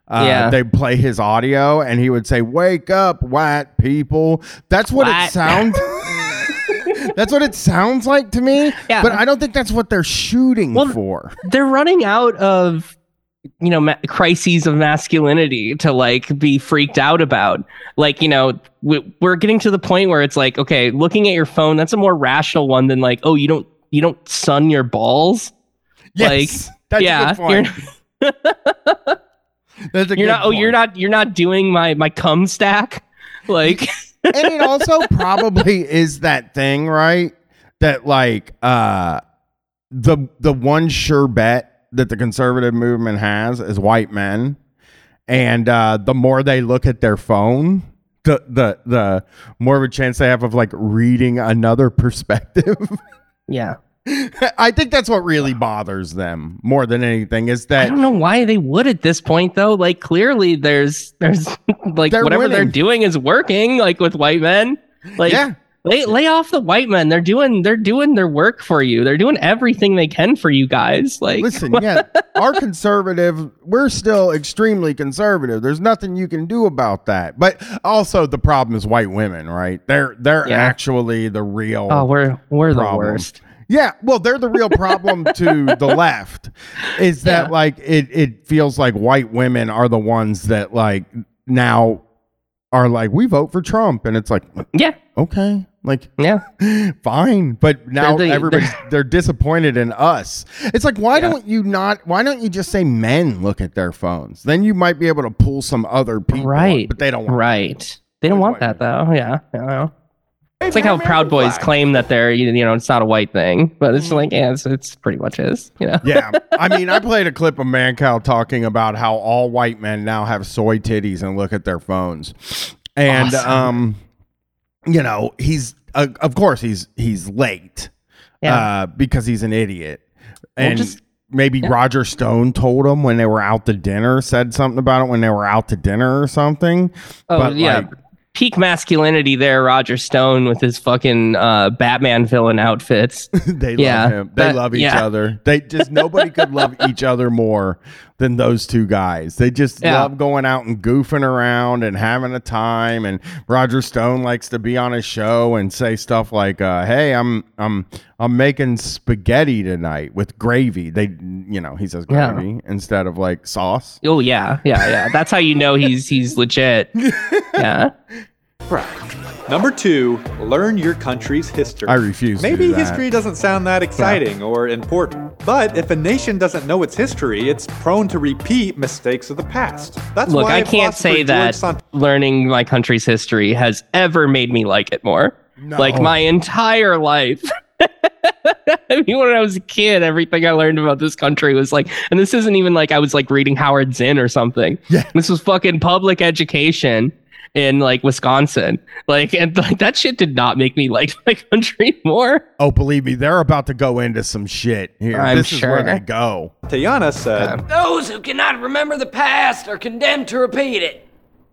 Uh, Yeah. They'd play his audio and he would say, Wake up, white people. That's what it sounds That's what it sounds like to me. Yeah. But I don't think that's what they're shooting Well, for. They're running out of you know ma- crises of masculinity to like be freaked out about like you know we, we're getting to the point where it's like okay looking at your phone that's a more rational one than like oh you don't you don't sun your balls Yes, that's yeah That's a you're not oh you're not you're not doing my my cum stack like and it also probably is that thing, right? That like uh the the one sure bet that the conservative movement has is white men. And uh the more they look at their phone, the the the more of a chance they have of like reading another perspective. yeah I think that's what really bothers them more than anything is that I don't know why they would at this point though. Like clearly there's there's like They're whatever they're doing is working like with white men. Like Yeah. lay lay off the white men. They're doing they're doing their work for you. They're doing everything they can for you guys. Like Listen, yeah, our conservative, we're still extremely conservative. There's nothing you can do about that. But also the problem is white women, right? They're they're Yeah. actually the real Oh, we're we're the worst. Yeah, well, they're the real problem to the left. Is that Yeah. like it it feels like white women are the ones that like now are like we vote for Trump and it's like Yeah. okay, Like, Yeah. fine. But now They're the- everybody's they're disappointed in us. It's like, why Yeah. don't you not? Why don't you just say men look at their phones? Then you might be able to pull some other people. Right. But they don't want. Right. They don't want that though. Yeah. I don't know. It's like how Proud Boys flag. claim that they're you know it's not a white thing, but it's like yeah, it's, it's pretty much is. You know. yeah. I mean, I played a clip of Mancow talking about how all white men now have soy titties and look at their phones. And Awesome. um you know, he's uh, of course he's he's late. Yeah. Uh because he's an idiot. Well, And just- maybe Roger Stone told him when they were out to dinner, said something about it when they were out to dinner or something. Oh But, yeah. like- Peak masculinity there, Roger Stone with his fucking uh, Batman villain outfits. they Yeah, love him. They that- love each yeah. other. They just nobody could love each other more than those two guys. They just Yeah. love going out and goofing around and having a time. And Roger Stone likes to be on his show and say stuff like, uh, "Hey, I'm I'm I'm making spaghetti tonight with gravy." They, you know, he says Yeah. gravy instead of like sauce. Oh yeah, yeah, yeah. That's how you know he's he's legit. Yeah. Number two, learn your country's history. I refuse. to Maybe do that. history doesn't sound that exciting or important, but if a nation doesn't know its history, it's prone to repeat mistakes of the past. That's Look, why I can't say George that Sant- learning my country's history has ever made me like it more. No. Like my entire life. I mean, when I was a kid, everything I learned about this country was like, and this isn't even like I was like reading Howard Zinn or something. Yeah. This was fucking public education in like Wisconsin. Like, and like that shit did not make me like my country more. Oh, believe me, they're about to go into some shit here. I'm this is where they go. Tayana said, Those who cannot remember the past are condemned to repeat it.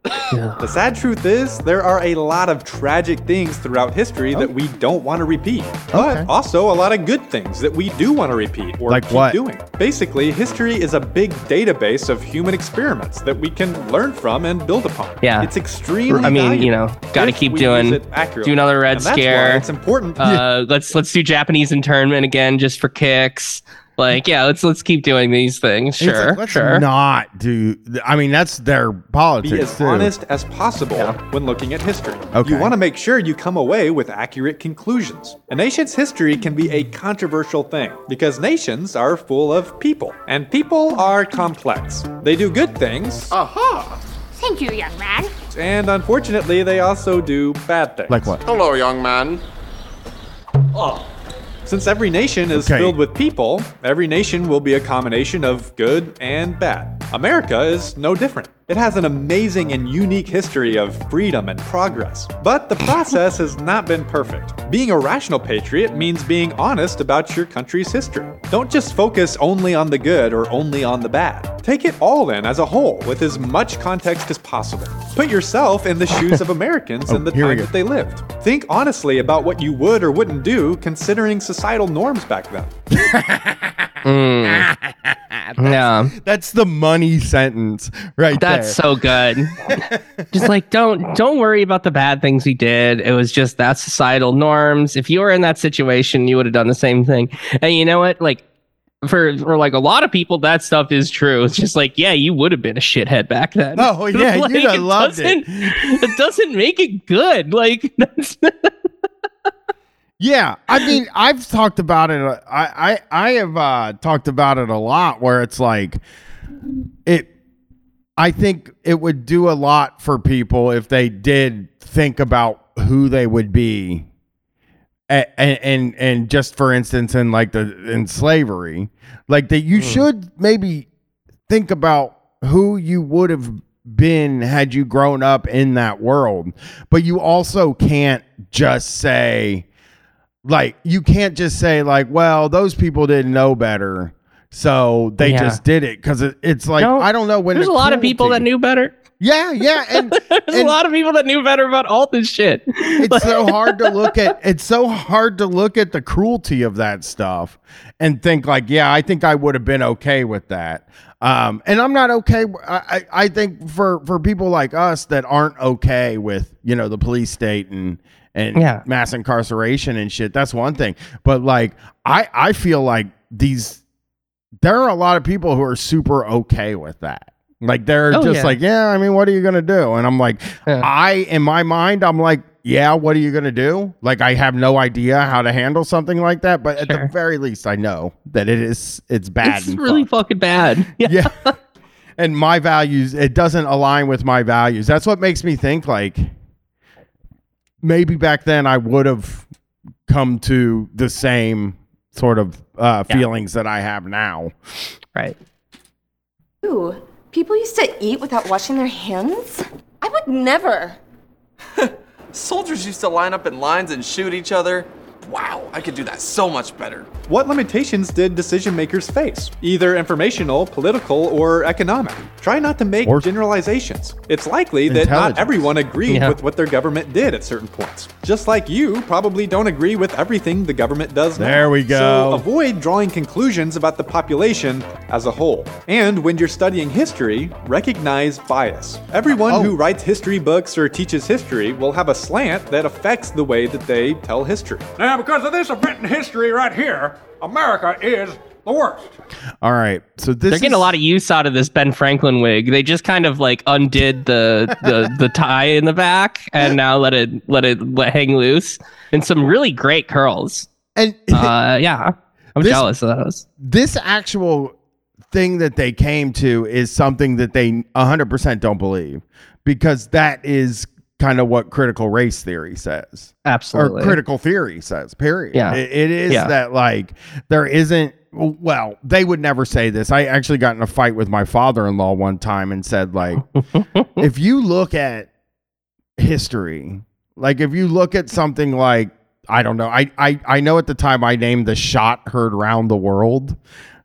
The sad truth is, there are a lot of tragic things throughout history that we don't want to repeat. But Okay. also a lot of good things that we do want to repeat or Like keep what? doing. Basically, history is a big database of human experiments that we can learn from and build upon. Yeah. It's extremely I mean, you know, gotta keep doing- use it accurately. do another Red And that's why Scare. It's important. Uh, let's let's do Japanese internment again just for kicks. Like, yeah, let's let's keep doing these things. It's like, Sure, let's sure. not do. I mean, that's their politics Be as too. honest as possible when looking at history. Okay. You want to make sure you come away with accurate conclusions. A nation's history can be a controversial thing because nations are full of people, and people are complex. They do good things, Aha. Thank you, young man. and unfortunately, they also do bad things. Like what? Hello, young man. Oh. Since every nation is Okay. filled with people, every nation will be a combination of good and bad. America is no different. It has an amazing and unique history of freedom and progress. But the process has not been perfect. Being a rational patriot means being honest about your country's history. Don't just focus only on the good or only on the bad. Take it all in as a whole with as much context as possible. Put yourself in the shoes of Americans Oh, in the time that they lived. Think honestly about what you would or wouldn't do considering societal norms back then. Hmm. Yeah, That's the money sentence right that's there. so good. just like don't don't worry about the bad things he did. It was just that societal norms. If you were in that situation, you would have done the same thing. And you know what? Like for for like a lot of people, that stuff is true. It's just like, yeah, you would have been a shithead back then. Oh, yeah, Like, you'd have loved it. doesn't- It doesn't make it good. Like that's Yeah, I mean, I've talked about it. I I, I have uh, talked about it a lot. Where it's like, it. I think it would do a lot for people if they did think about who they would be, and and and just for instance, in like the in slavery, like that, you hmm. should maybe think about who you would have been had you grown up in that world, but you also can't just say like you can't just say like well those people didn't know better so they Yeah. just did it because it, it's like No, i don't know when there's a lot of people that knew better. yeah yeah and, There's a lot of people that knew better about all this shit. it's so hard to look at it's so hard to look at the cruelty of that stuff and think like yeah i think i would have been okay with that um, and i'm not okay I, I I think for for people like us that aren't okay with you know the police state and and Yeah. mass incarceration and shit that's one thing but like i i feel like these there are a lot of people who are super okay with that like they're Oh, just yeah. like yeah i mean what are you gonna do and i'm like Yeah. i in my mind i'm like yeah, what are you going to do? Like, I have no idea how to handle something like that, but at the very least, I know that it is, it's bad. it's really fucked. fucking bad. Yeah. yeah. and my values, it doesn't align with my values. That's what makes me think like maybe back then I would have come to the same sort of uh, Yeah. feelings that I have now. Right. Ooh, people used to eat without washing their hands? I would never. Soldiers used to line up in lines and shoot each other. Wow, I could do that so much better. What limitations did decision makers face? Either informational, political, or economic. Try not to make Or- generalizations. It's likely that not everyone agreed Yeah. with what their government did at certain points. Just like you probably don't agree with everything the government does now. There we go. So avoid drawing conclusions about the population as a whole. And when you're studying history, recognize bias. Everyone Oh. who writes history books or teaches history will have a slant that affects the way that they tell history. Now, because of this event in history right here, America is the worst. All right. So this They're getting is, a lot of use out of this Ben Franklin wig. They just kind of like undid the the the tie in the back and now let it let it let hang loose and some really great curls. and Uh, yeah, I'm This- jealous of those. this actual thing that they came to is something that they 100% don't believe because that is kind of what critical race theory says Absolutely. or critical theory says period Yeah. It- it is Yeah. that like there isn't well they would never say this i actually got in a fight with my father-in-law one time and said like if you look at history like if you look at something like i don't know i i, I know at the time i named the shot heard round the world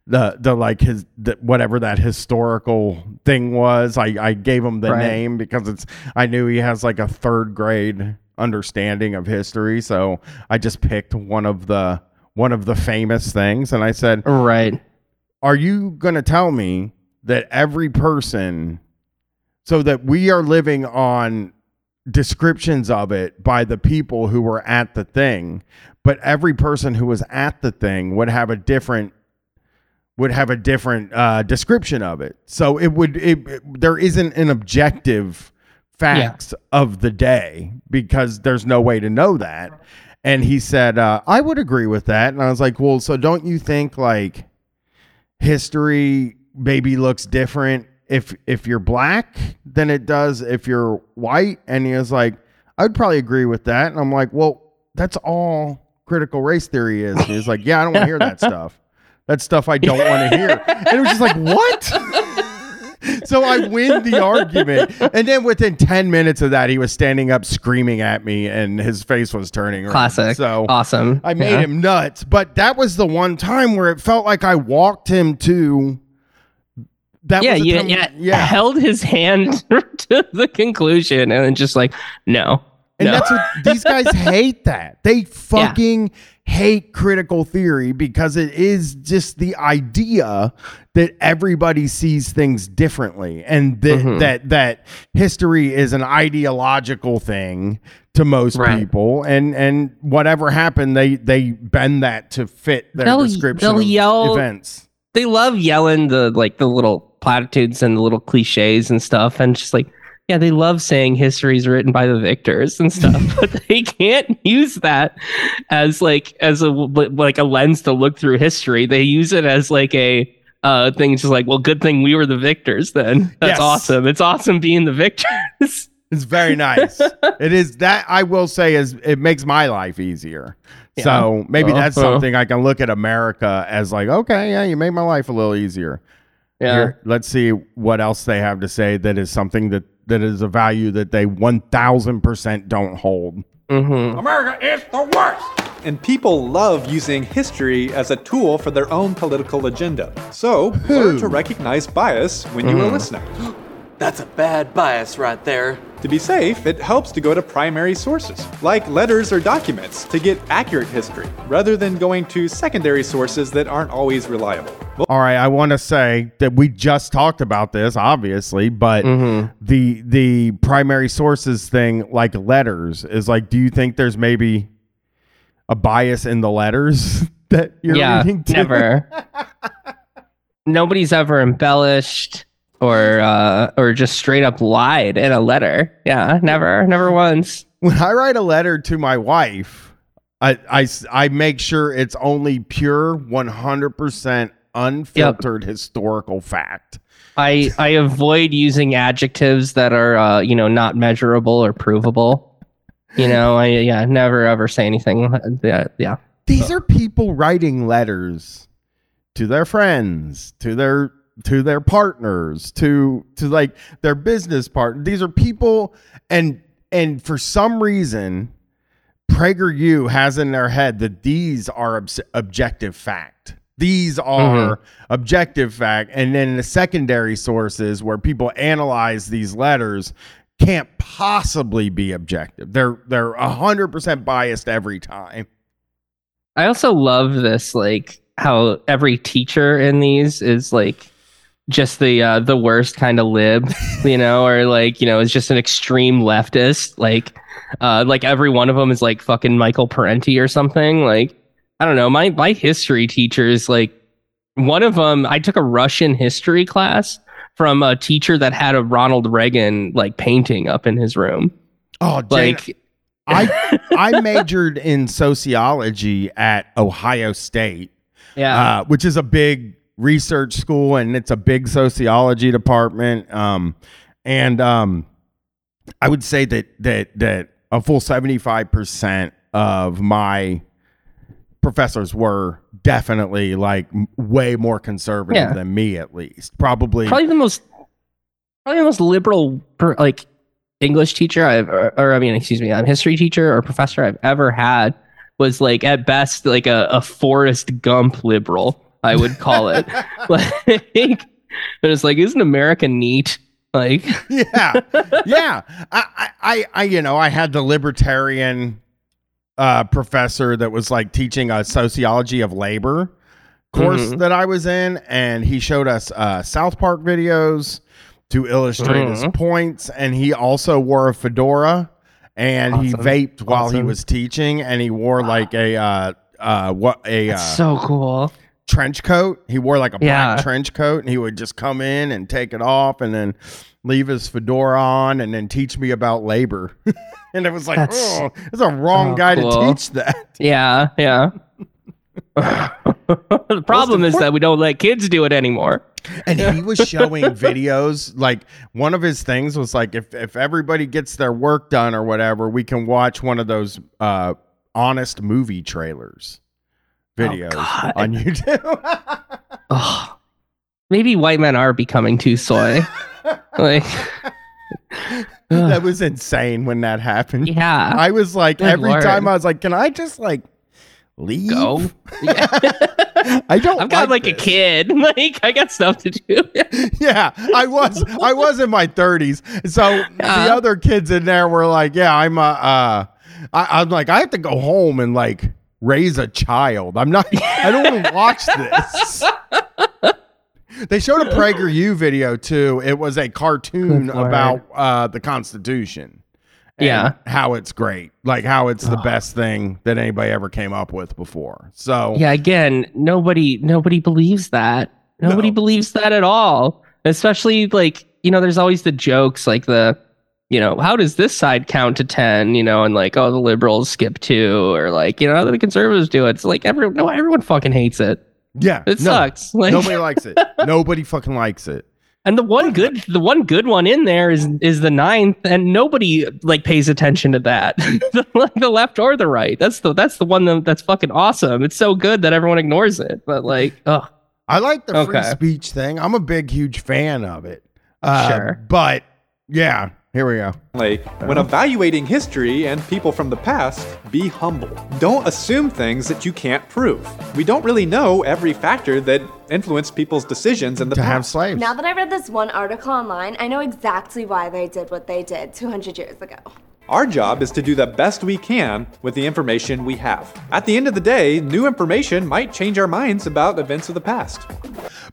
the the like his the, whatever that historical thing was i i gave him the Right. name because it's i knew he has like a third grade understanding of history so i just picked one of the one of the famous things and i said right. are you going to tell me that every person so that we are living on descriptions of it by the people who were at the thing but every person who was at the thing would have a different would have a different uh, description of it. So it would it, it- there isn't an objective facts of the day because there's no way to know that. And he said uh, i would agree with that. And i was like well so don't you think like history maybe looks different if if you're black than it does if you're white? And he was like i'd probably agree with that. And i'm like well that's all critical race theory is. And he was like yeah i don't want to hear that stuff that's stuff i don't want to hear and it was just like what so i win the argument and then within 10 minutes of that he was standing up screaming at me and his face was turning red. Classic. so awesome. I made Yeah. him nuts, but that was the one time where it felt like I walked him to. That Yeah, was the you, yeah, yeah. held his hand to the conclusion and then just like, no. And no. that's what these guys hate that. They fucking hate critical theory because it is just the idea that everybody sees things differently and that Mhm. that that history is an ideological thing to most Right. people and and whatever happened they they bend that to fit their They'll- description they'll of yell- events. they love yelling the like the little platitudes and the little cliches and stuff and just like yeah they love saying history is written by the victors and stuff but they can't use that as like as a like a lens to look through history they use it as like a uh thing just like well good thing we were the victors then that's Yes. awesome it's awesome being the victors It's very nice. it is that I will say is it makes my life easier. Yeah. So maybe that's Uh-huh. something I can look at America as like, okay, yeah, you made my life a little easier. yeah Here, let's see what else they have to say that is something that that is a value that they one thousand percent don't hold. mm-hmm. America is the worst. And people love using history as a tool for their own political agenda. So, learn to recognize bias when you are listening. That's a bad bias right there. To be safe, it helps to go to primary sources, like letters or documents, to get accurate history, rather than going to secondary sources that aren't always reliable. All right, I want to say that we just talked about this, obviously, but Mm-hmm. the the primary sources thing, like letters, is like, do you think there's maybe a bias in the letters that you're yeah reading? too? never nobody's ever embellished or uh or just straight up lied in a letter yeah never never once when I write a letter to my wife, I I, I make sure it's only pure 100% unfiltered historical fact. I I avoid using adjectives that are uh, you know not measurable or provable. You know, I yeah, never ever say anything. Yeah, yeah. These are people writing letters to their friends, to their to their partners, to to like their business partner. These are people and and for some reason PragerU has in their head that these are obs- objective fact. These are mm-hmm. objective fact and then the secondary sources where people analyze these letters can't possibly be objective. They're they're 100% biased every time. I also love this, like how every teacher in these is like just the uh, the worst kind of lib, you know, or like you know, is just an extreme leftist. Like, uh, like every one of them is like fucking Michael Parenti or something. Like, I don't know. My my history teachers, like one of them, I took a Russian history class from a teacher that had a Ronald Reagan like painting up in his room. Oh, Jane, Like, I I majored in sociology at Ohio State, yeah, uh, which is a big research school and it's a big sociology department. Um, and um, I would say that that that a full seventy five percent of my professors were definitely like way more conservative Yeah. than me, at least. Probably, probably the most probably the most liberal per, like English teacher I've or, or I mean excuse me, I'm history teacher or professor I've ever had was like at best like a, a Forrest Gump liberal, I would call it. like and it's like, isn't America neat? Like yeah, yeah. I, I, I, you know, I had the libertarian uh, professor that was like teaching a sociology of labor course Mhm. that I was in, and he showed us uh, South Park videos to illustrate his Mhm. points, and he also wore a fedora and he Awesome. vaped while he was teaching, and he wore like a uh, uh, what a uh, so cool. Trench coat. He wore like a Yeah. black trench coat and he would just come in and take it off and then leave his fedora on and then teach me about labor. and it was like, That's oh, it's a wrong so guy to teach that. Yeah, yeah. the problem is that we don't let kids do it anymore. And he was showing videos. Like one of his things was like, if if everybody gets their work done or whatever, we can watch one of those uh honest movie trailers videos God. on YouTube. Oh, maybe white men are becoming too soy. like, that was insane when that happened. yeah. I was like, Good every Lord. time I was like, can I just like leave? Go. Yeah. I don't. I've got like a kid. Like I got stuff to do. Yeah, I was. I was in my thirties. So the other kids in there were like, yeah, I'm. Uh, uh I, I'm like, I have to go home and like raise a child. I'm not. I don't want to watch this. They showed a PragerU video too. It was a cartoon about uh, the Constitution. and Yeah. how it's great, like how it's the best thing that anybody ever came up with before. So yeah. Again, nobody nobody believes that. Nobody No. believes that at all. Especially like you know, there's always the jokes like the. You know, how does this side count to 10? You know, and like, oh, the liberals skip two, or like, you know, how do the conservatives do it? It's like, every, no, everyone fucking hates it. yeah, It no, sucks. Like, Nobody likes it. Nobody fucking likes it. And the one good, the one good one in there is is the ninth, and nobody like pays attention to that, the, like the left or the right. That's the that's the one that, that's fucking awesome. It's so good that everyone ignores it. But like, oh, I like the free speech thing. I'm a big, huge fan of it. Uh, Sure. But yeah, here we go. Like, when uh-huh. evaluating history and people from the past, be humble. Don't assume things that you can't prove. We don't really know every factor that influenced people's decisions in the To have slaves. Now that I read this one article online, I know exactly why they did what they did 200 years ago. Our job is to do the best we can with the information we have. At the end of the day, new information might change our minds about events of the past.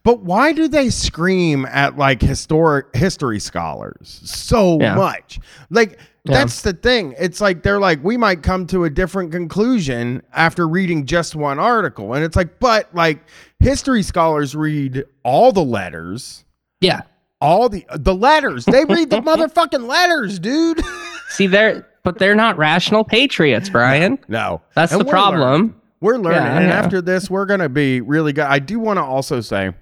But why do they scream at like historic history scholars so Yeah. much? Like Yeah. that's the thing. It's like they're like we might come to a different conclusion after reading just one article. And it's like but like history scholars read all the letters, yeah. all the the letters. They read the motherfucking letters, dude. See, they're but they're not rational patriots, Brian. No, That's And the we're problem. learning. We're learning, Yeah, and yeah. after this, we're gonna be really good. I do want to also say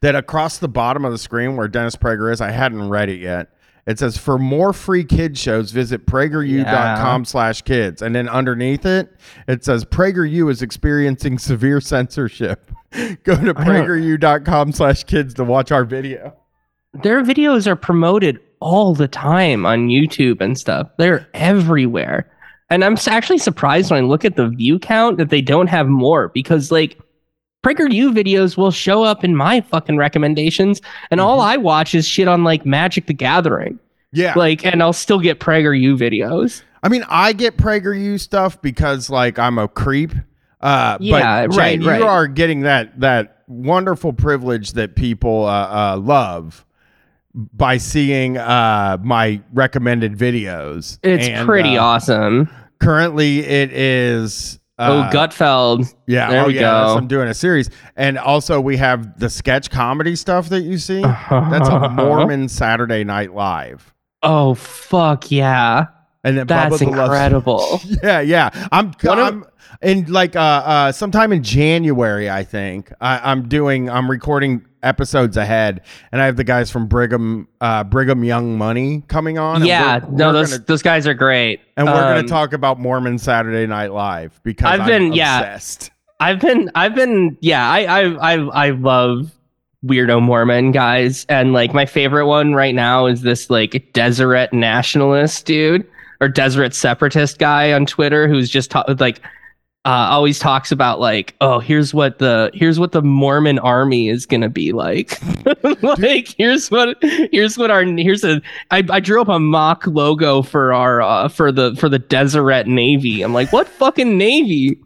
that across the bottom of the screen where Dennis Prager is, I hadn't read it yet. It says for more free kid shows, visit prageru.com slash kids. And then underneath it, it says PragerU is experiencing severe censorship. Go to prageru.com slash kids to watch our video. Their videos are promoted all the time on YouTube and stuff. They're everywhere. And I'm actually surprised when I look at the view count that they don't have more because like PragerU videos will show up in my fucking recommendations and all I watch is shit on like Magic the Gathering. Yeah. Like and I'll still get PragerU videos. I mean, I get PragerU stuff because like I'm a creep. Uh, Yeah, but right, right. you are getting that that wonderful privilege that people uh, uh, love by seeing uh, my recommended videos. It's And, pretty uh, awesome. Currently, it is. oh, uh, Gutfeld. Yeah, There oh, we yeah, go. I'm doing a series, and also we have the sketch comedy stuff that you see. That's a Mormon Saturday Night Live, Oh fuck yeah. And then That's Bubba the Love- incredible. Yeah, yeah. I'm One of- I'm in like uh uh sometime in January, I think. I, I'm doing I'm recording episodes ahead, and I have the guys from Brigham uh Brigham Young Money coming on. yeah, we're- no, we're those gonna- those guys are great. and we're Um, gonna talk about Mormon Saturday Night Live because I've I'm been- yeah. obsessed. I've been, I've been, yeah, I, I, I, I love weirdo Mormon guys, and like my favorite one right now is this like Deseret nationalist dude or Deseret separatist guy on Twitter who's just ta- like. Uh, always talks about like, oh, here's what the here's what the Mormon army is gonna be like. like, here's what here's what our here's a I, I drew up a mock logo for our uh, for the for the Deseret Navy. I'm like, what fucking navy?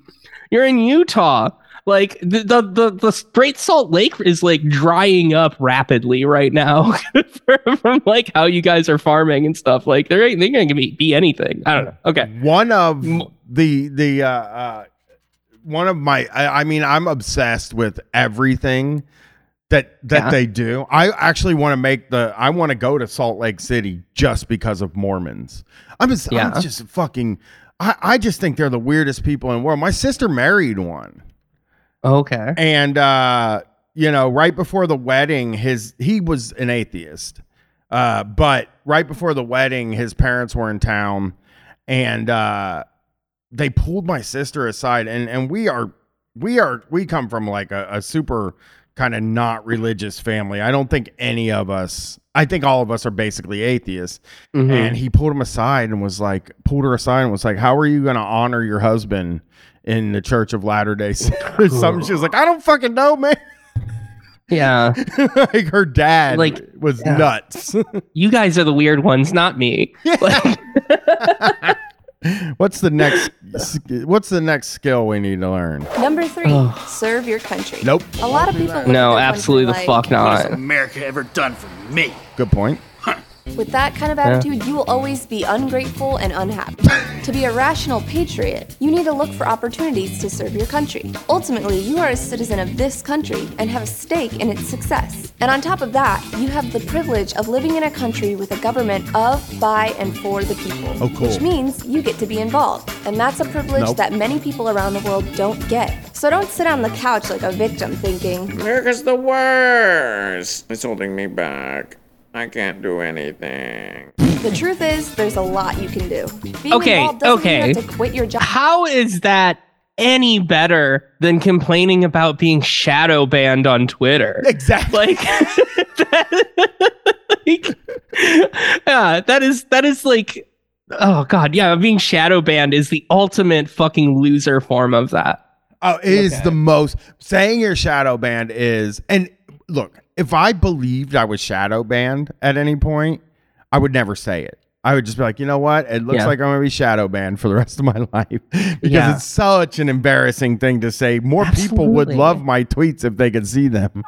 You're in Utah. Like the the the, the Great Salt Lake is like drying up rapidly right now from, from like how you guys are farming and stuff. Like there ain't they're gonna be, be anything. I don't know. Okay. One of the the uh, uh one of my I, I mean I'm obsessed with everything that that Yeah. they do. I actually want to make the I want to go to Salt Lake City just because of Mormons. I'm just, Yeah. I'm just fucking I, I just think they're the weirdest people in the world. My sister married one. Okay. And uh, you know, right before the wedding, his he was an atheist. Uh, but right before the wedding, his parents were in town and uh they pulled my sister aside and and we are we are we come from like a, a super kind of not religious family. I don't think any of us I think all of us are basically atheists. Mhm. And he pulled him aside and was like pulled her aside and was like, How are you gonna honor your husband in the Church of Latter Day Saints? Something she was like, I don't fucking know, man. Yeah. like her dad Like, was yeah. nuts. You guys are the weird ones, not me. Like, what's the next what's the next skill we need to learn? Number three, serve your country. Nope. A lot of people. no, absolutely the country fuck like, not. America ever done for me? Good point. With that kind of attitude, you will always be ungrateful and unhappy. to be a rational patriot, you need to look for opportunities to serve your country. Ultimately, you are a citizen of this country and have a stake in its success. And on top of that, you have the privilege of living in a country with a government of, by, and for the people. Oh, cool. Which means you get to be involved. And that's a privilege Nope. that many people around the world don't get. So don't sit on the couch like a victim thinking, America's the worst. It's holding me back. I can't do anything. the truth is, there's a lot you can do. Being Okay, involved doesn't mean you okay. have to quit your job. How is that any better than complaining about being shadow banned on Twitter? Exactly. Like, like, yeah, that is that is like, oh god, yeah, being shadow banned is the ultimate fucking loser form of that. Oh, it is the most saying you're shadow banned is and look, if I believed I was shadow banned at any point, I would never say it. I would just be like, you know what? It looks Yeah. like I'm gonna be shadow banned for the rest of my life because Yeah. it's such an embarrassing thing to say. More people would love my tweets if they could see them.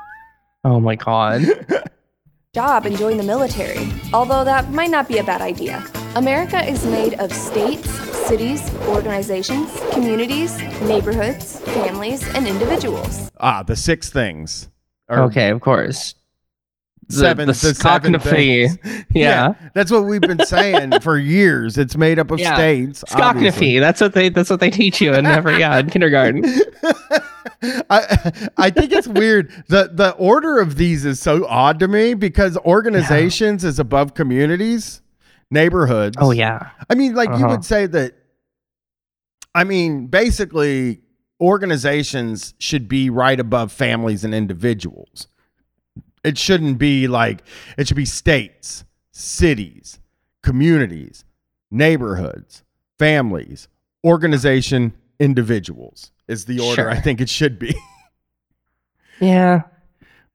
Oh my god. job and join the military, although that might not be a bad idea. America is made of states, cities, organizations, communities, neighborhoods, families, and individuals. Ah, the six things. Or Okay, of course. the, seven, the, the seven things. Yeah. that's what we've been saying for years. It's made up of Yeah. states. Skoknafee. That's what they that's what they teach you in every yeah, in kindergarten. I I think it's weird. the The order of these is so odd to me because organizations is above communities, neighborhoods. Oh yeah. I mean, like you Uh-huh. would say that. I mean, basically, organizations should be right above families and individuals. It shouldn't be like it should be states, cities, communities, neighborhoods, families, organization, individuals is the order Sure. I think it should be. Yeah.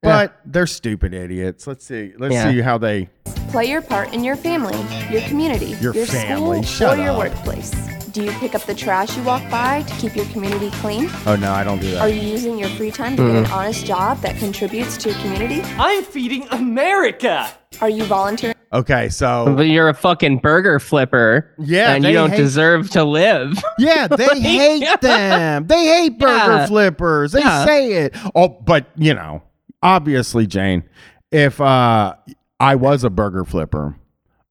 but they're stupid idiots. Let's see. Let's Yeah. see how they Play your part in your family, your community, Your family, school, shut or your workplace. Do you pick up the trash you walk by to keep your community clean? Oh no, I don't do that. Are you using your free time to get an honest job that contributes to your community? I'm feeding America. Are you volunteering? Okay, so But you're a fucking burger flipper. Yeah, And you don't hate- deserve to live. Yeah, they hate them. They hate burger Yeah. flippers. They Yeah. say it. Oh, but you know, obviously, Jane, if uh I was a burger flipper,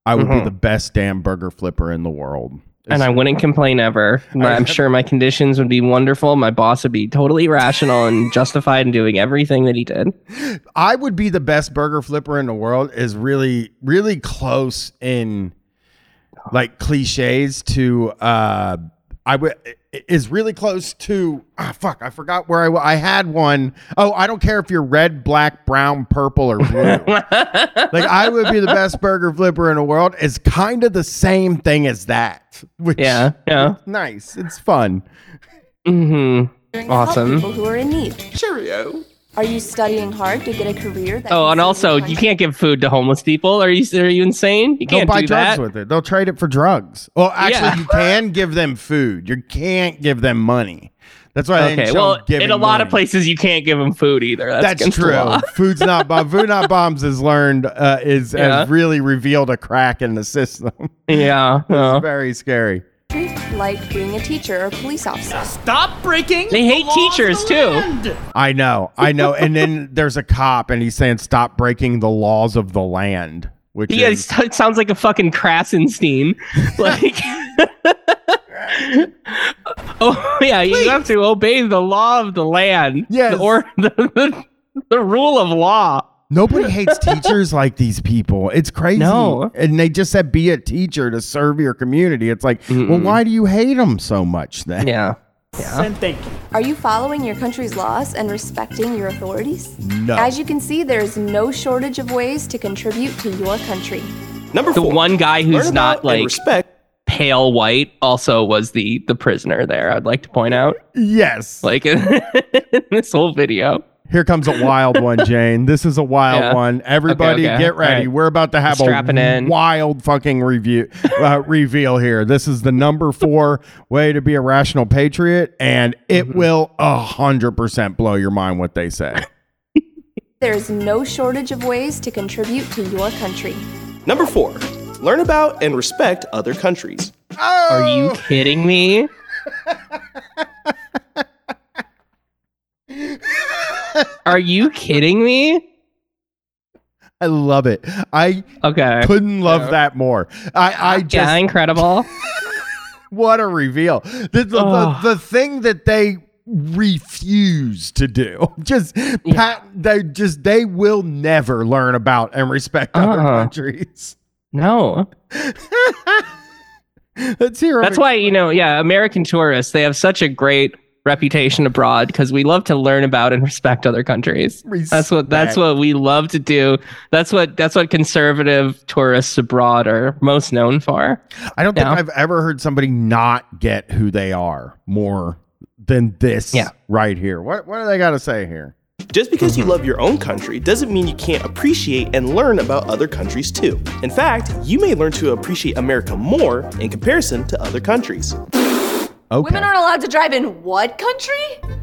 I would be Mhm. the best damn burger flipper in the world. And I wouldn't complain ever. I'm sure my conditions would be wonderful. My boss would be totally rational and justified in doing everything that he did. I would be the best burger flipper in the world is really really close in like cliches to uh I would is really close to ah fuck I forgot where I wa- I had one oh I don't care if you're red black brown purple or blue like I would be the best burger flipper in the world is kind of the same thing as that which Yeah, yeah. nice it's fun Mm-hmm. Awesome. people who are in need? Cheerio. Are you studying hard to get a career that Oh, and also, you can't give food to homeless people. Are you are you insane? You They'll can't buy do drugs that. with it. They'll trade it for drugs. Well, actually, Yeah. you can give them food. You can't give them money. That's why they didn't Okay, well, in a lot of places, you can't give them food either. That's, That's, true. Food's not bomb. Food not bombs has learned uh, is Yeah. has really revealed a crack in the system. Yeah, it's yeah. very scary. Like being a teacher or police officer? Stop breaking. They hate teachers too. I know, I know. and then there's a cop, and he's saying, "Stop breaking the laws of the land." Which Yeah, is it sounds like a fucking Krassenstein. Like, oh yeah, you have to obey the law of the land. Yes. or the, the, the rule of law. Nobody hates teachers like these people. It's crazy. No. And they just said be a teacher to serve your community. It's like, well, why do you hate them so much then? Yeah. Yeah. And thank you. Are you following your country's laws and respecting your authorities? No. As you can see, there is no shortage of ways to contribute to your country. Number The four. one guy who's not like respect. pale white also was the the prisoner there. I'd like to point out, Yes. like in this whole video. Here comes a wild one, Jane. This is a wild Yeah. one. Everybody, Okay, okay. get ready. All right. We're about to have Strapping a in. wild fucking review uh, reveal here. This is the number four way to be a rational patriot, and it Mm-hmm. will a hundred percent blow your mind what they say. There is no shortage of ways to contribute to your country. Number four. Learn about and respect other countries. Are you kidding me? Are you kidding me? I love it. I Okay. couldn't love Yeah. that more. I, I just yeah, incredible. what a reveal. The, the, Ugh. the, the thing that they refuse to do. Just pat they just they will never learn about and respect other Uh-uh. countries. No. Let's hear 'em That's why, you know, yeah, American tourists, they have such a great reputation abroad because we love to learn about and respect other countries. That's what that's what we love to do. That's what that's what conservative tourists abroad are most known for. I don't think Yeah. I've ever heard somebody not get who they are more than this Yeah. right here. What what do they got to say here? Just because you love your own country doesn't mean you can't appreciate and learn about other countries too. In fact, you may learn to appreciate America more in comparison to other countries. Okay. Women aren't allowed to drive in what country?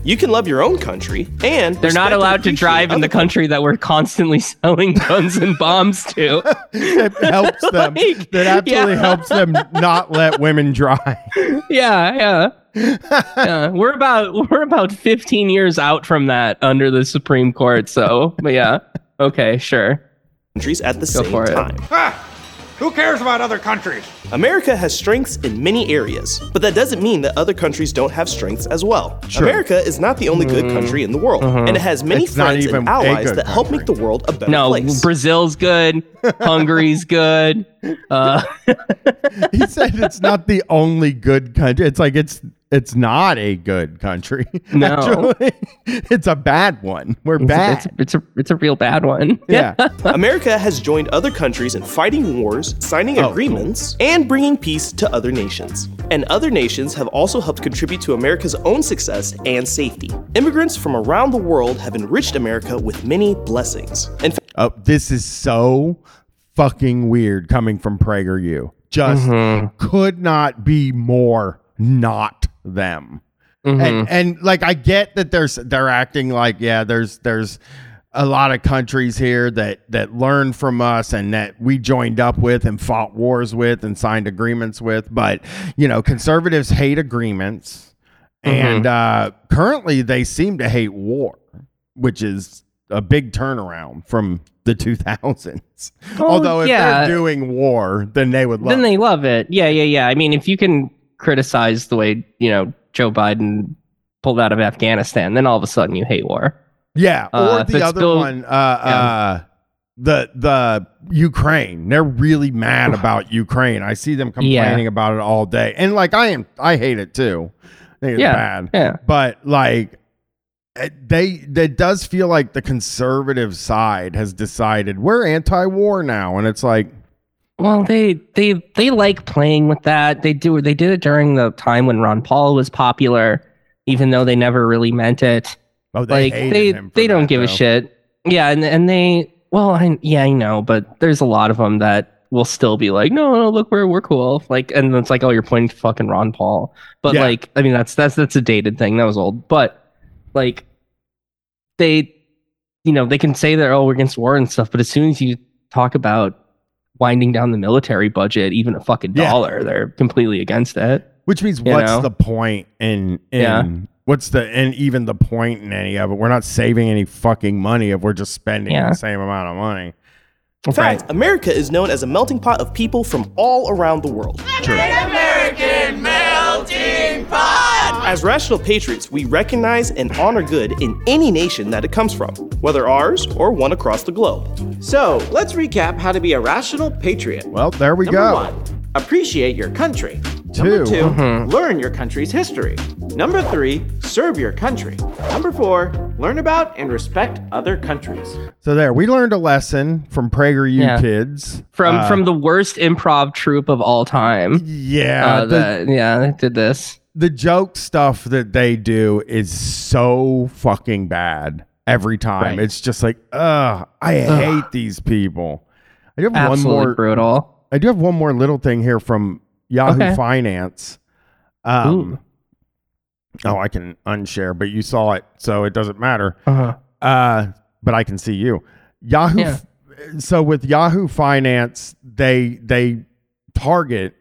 You can love your own country and They're not allowed to drive in the country that we're constantly selling guns and bombs to. it helps them. Like, that absolutely yeah. helps them not let women drive. yeah, yeah. yeah. We're about we're about 15 years out from that under the Supreme Court. So, but yeah. Okay, sure. countries at the Go same for it. time. Who cares about other countries? America has strengths in many areas, but that doesn't mean that other countries don't have strengths as well. Sure. America is not the only good country in the world, and it has many It's friends and allies good that help make the world a better No, place. Brazil's good. Hungary's good. Uh, he said it's not the only good country. It's like it's it's not a good country. No. Actually, it's a bad one. We're it's, bad. it's, it's a it's a real bad one. yeah. America has joined other countries in fighting wars, signing Oh, agreements, and bringing peace to other nations. And other nations have also helped contribute to America's own success and safety. Immigrants from around the world have enriched America with many blessings. In fact, Oh, this is so fucking weird coming from PragerU. Just mm-hmm. could not be more not them. And and like I get that there's they're acting like yeah, there's there's a lot of countries here that that learn from us and that we joined up with and fought wars with and signed agreements with, but you know, conservatives hate agreements and uh currently they seem to hate war, which is a big turnaround from the 2000s. Well, Although if yeah. they're doing war, then they would love then they love it. Yeah, yeah, yeah. I mean, if you can criticize the way you know Joe Biden pulled out of Afghanistan, then all of a sudden you hate war. Yeah, or Uh, the other still- one, uh, uh, the the Ukraine. They're really mad about Ukraine. I see them Yeah. complaining about it all day, and like I am, I hate it too. I think it's Yeah, bad. yeah. but like they, it does feel like the conservative side has decided we're anti-war now, and it's like, Well, they they they like playing with that. They do. They did it during the time when Ron Paul was popular, even though they never really meant it. oh, they like hated they they don't that, give a shit. Yeah, and and they well, I, yeah, I know, but there's a lot of them that will still be like, no, no, look, we're we're cool. Like, and it's like, oh, you're pointing to fucking Ron Paul. But Yeah. like, I mean, that's that's that's a dated thing. That was old. But like, they, you know, they can say that oh, we're against war and stuff, but as soon as you talk about winding down the military budget, even a fucking Yeah. dollar, they're completely against it. Which means what's know? the point in in Yeah. what's the and even the point in any of it? We're not saving any fucking money if we're just spending Yeah. the same amount of money. in fact, America is known as a melting pot of people from all around the world. American melting pot! As rational patriots, we recognize and honor good in any nation that it comes from, whether ours or one across the globe. So, let's recap how to be a rational patriot. Well, there we Number go. one, appreciate your country. Two. Number 2 Mm-hmm. learn your country's history. Number three, serve your country. Number four, learn about and respect other countries. So there, we learned a lesson from PragerU Yeah. kids. From Uh, from the worst improv troupe of all time. yeah, Uh, the, that- yeah, they did this. The joke stuff that they do is so fucking bad every time. Right. It's just like, ugh, I hate these people. I do have Absolutely one more brutal. I do have one more little thing here from Yahoo Okay. Finance. Um, oh, I can unshare, but you saw it, so it doesn't matter. Uh-huh. Uh, but I can see you. Yahoo. Yeah. So with Yahoo Finance, they they target.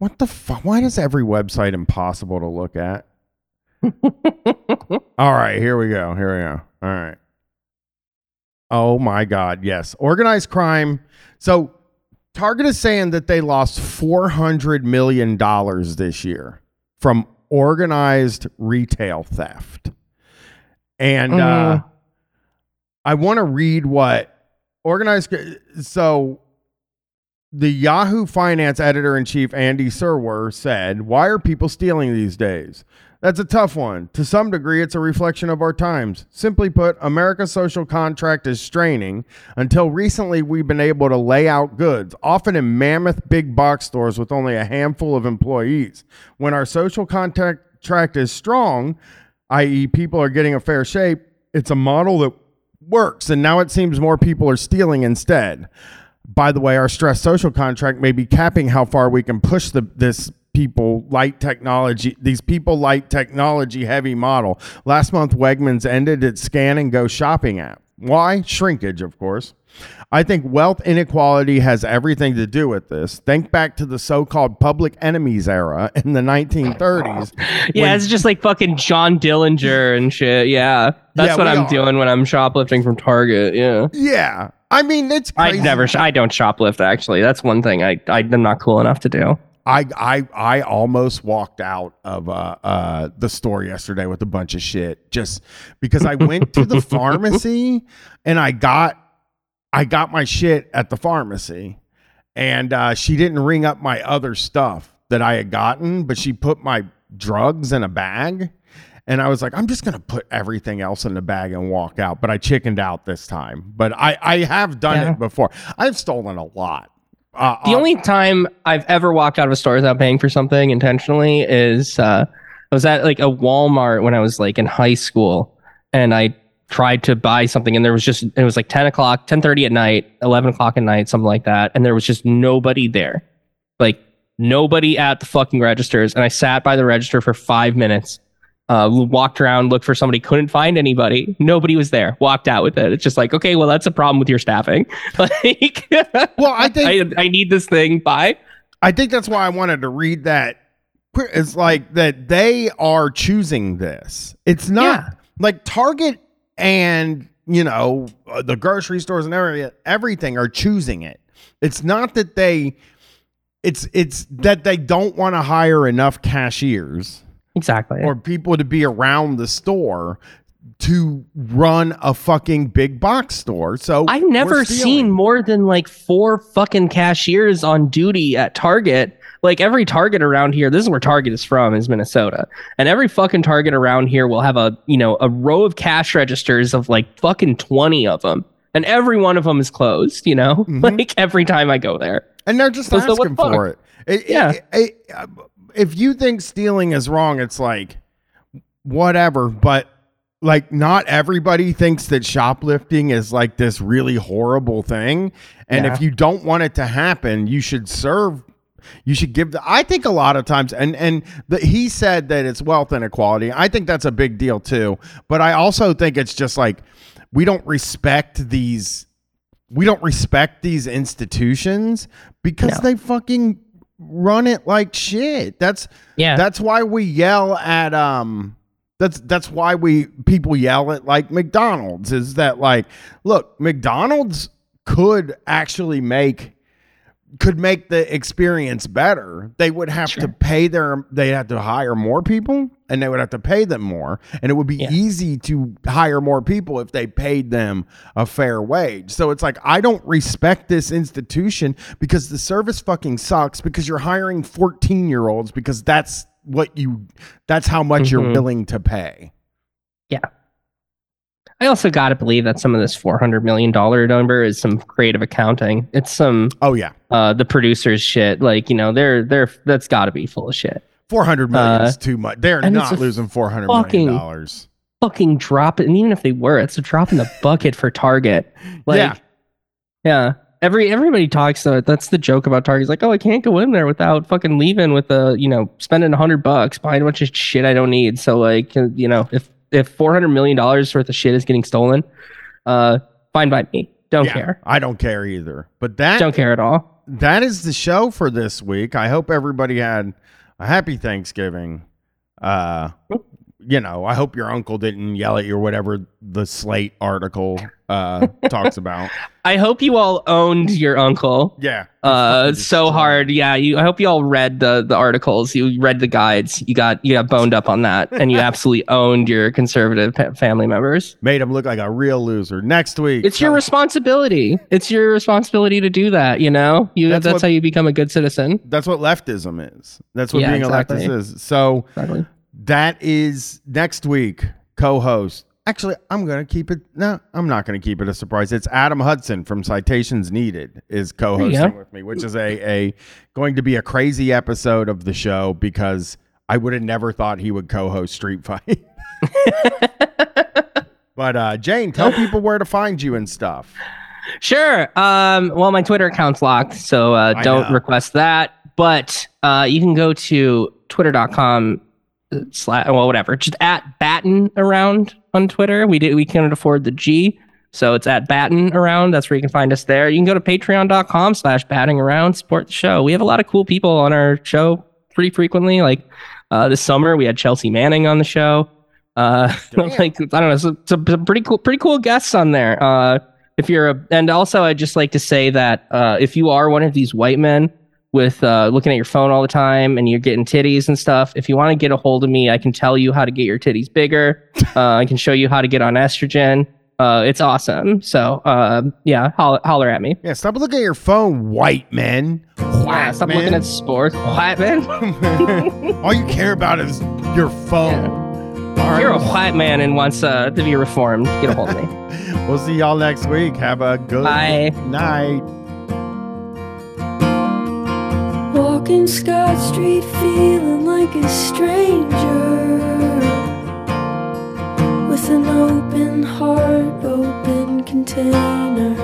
What the fuck? Why is every website impossible to look at? All right, here we go. Here we go. All right. Oh my God. Yes. Organized crime. So Target is saying that they lost $400 million this year from organized retail theft. And uh, Mhm. I want to read what organized. So the Yahoo Finance editor in chief, Andy Serwer, said, Why are people stealing these days? That's a tough one. To some degree, it's a reflection of our times. Simply put, America's social contract is straining. Until recently, we've been able to lay out goods, often in mammoth big box stores with only a handful of employees. When our social contract is strong, i.e., people are getting a fair shape, it's a model that works. And now it seems more people are stealing instead. By the way, our stress social contract may be capping how far we can push the this people light technology these people light technology heavy model. Last month Wegmans ended its scan and go shopping app. Why? Shrinkage, of course. I think wealth inequality has everything to do with this. Think back to the so-called public enemies era in the 1930s. Yeah, when- it's just like fucking John Dillinger and shit. Yeah. That's Yeah, what I'm are. doing when I'm shoplifting from Target. Yeah. Yeah. I mean, it's I never. sh- I don't shoplift. Actually, that's one thing I, I I'm not cool enough to do. I I I almost walked out of uh uh the store yesterday with a bunch of shit just because I went to the pharmacy and I got I got my shit at the pharmacy and uh she didn't ring up my other stuff that I had gotten, but she put my drugs in a bag. And I was like, I'm just gonna put everything else in the bag and walk out. But I chickened out this time. But I I have done Yeah. it before. I've stolen a lot. Uh, The uh, only time I've ever walked out of a store without paying for something intentionally is uh, I was at like a Walmart when I was like in high school, and I tried to buy something, and there was just it was like ten o'clock, ten thirty at night, eleven o'clock at night, something like that, and there was just nobody there, like nobody at the fucking registers, and I sat by the register for five minutes. Uh, walked around, looked for somebody, couldn't find anybody. Nobody was there. Walked out with it. It's just like, okay, well, that's a problem with your staffing. Like, well, I think I, I need this thing. Bye. I think that's why I wanted to read that. It's like that they are choosing this. It's not like Target and you know uh, the grocery stores and everything. Everything are choosing it. It's not that they. It's it's that they don't want to hire enough cashiers Exactly. or people to be around the store to run a fucking big box store. So I've never seen more than like four fucking cashiers on duty at Target. Like every Target around here, this is where Target is from, is Minnesota. And every fucking Target around here will have a, you know, a row of cash registers of like fucking 20 of them. And every one of them is closed, you know? Like every time I go there. and they're just So- so asking the for it. It- Yeah. it- it- uh, if you think stealing is wrong, it's like whatever. But like, not everybody thinks that shoplifting is like this really horrible thing. And Yeah. if you don't want it to happen, you should serve. You should give the. I think a lot of times, and and the, he said that it's wealth inequality. I think that's a big deal too. But I also think it's just like we don't respect these we don't respect these institutions because No. they fucking run it like shit. That's Yeah. That's why we yell at um that's that's why we people yell at like McDonald's is that like look, McDonald's could actually make could make the experience better. They would have to pay their They'd have to hire more people and they would have to pay them more and it would be easy to hire more people if they paid them a fair wage. So it's like I don't respect this institution because the service fucking sucks because you're hiring 14-year-olds because that's what you that's how much you're Mhm. willing to pay. Yeah. I also got to believe that some of this $400 million number is some creative accounting. It's some, oh, yeah. Uh, the producers shit. Like, you know, they're, they're, that's got to be full of shit. 400 million Uh, is too much. They're not losing 400 fucking- dollars. fucking drop it. And even if they were, it's a drop in the bucket for Target. Like, Yeah. yeah. Every everybody talks though. That's the joke about Target. It's like, oh, I can't go in there without fucking leaving with a you know spending a hundred bucks buying a bunch of shit I don't need. So like uh, you know if if four hundred million dollars worth of shit is getting stolen, uh, fine by me. Don't Yeah, care. I don't care either. But that Don't care at all. that is the show for this week. I hope everybody had a happy Thanksgiving. Uh you know, I hope your uncle didn't yell at you or whatever the Slate article uh talks about. I hope you all owned your uncle. Yeah. Uh, so hard. Yeah. You. I hope you all read the the articles. You read the guides. You got you got boned up on that, and you absolutely owned your conservative family members. Made him look like a real loser. Next week. It's your responsibility. It's your responsibility to do that. You know. You. That's That's, what- how you become a good citizen. That's what leftism is. That's what Yeah, being exactly. a leftist is. So Exactly. that is next week co-host. Actually, I'm gonna keep it. No, I'm not gonna keep it a surprise. It's Adam Hudson from Citations Needed is co-hosting with me, which is a a going to be a crazy episode of the show because I would have never thought he would co-host Street Fight. but uh, Jane, tell people where to find you and stuff. Sure. Um, well, my Twitter account's locked, so uh, don't request that. But uh, you can go to twitter.com slash well whatever. Just at batten around on twitter. We did we can't afford the g so it's at batten around. That's where you can find us there. You can go to patreon.com slash batting around support the show. We have a lot of cool people on our show pretty frequently. Like uh, this summer we had chelsea manning on the show. Uh like i don't know some, some, some pretty cool pretty cool guests on there. Uh if you're a, and also I'd just like to say that uh, if you are one of these white men with uh, looking at your phone all the time and you're getting titties and stuff, if you want to get a hold of me, I can tell you how to get your titties bigger. Uh, I can show you how to get on estrogen. Uh, it's awesome. So uh, yeah, holler, holler at me. Yeah, stop looking at your phone, white men. Yeah, stop looking at sports, white man. All you care about is your phone. If you're a white man and wants uh, to be reformed, get a hold of me. We'll see y'all next week. Have a good Bye. night. Walking Scott Street feeling like a stranger. With an open heart, open container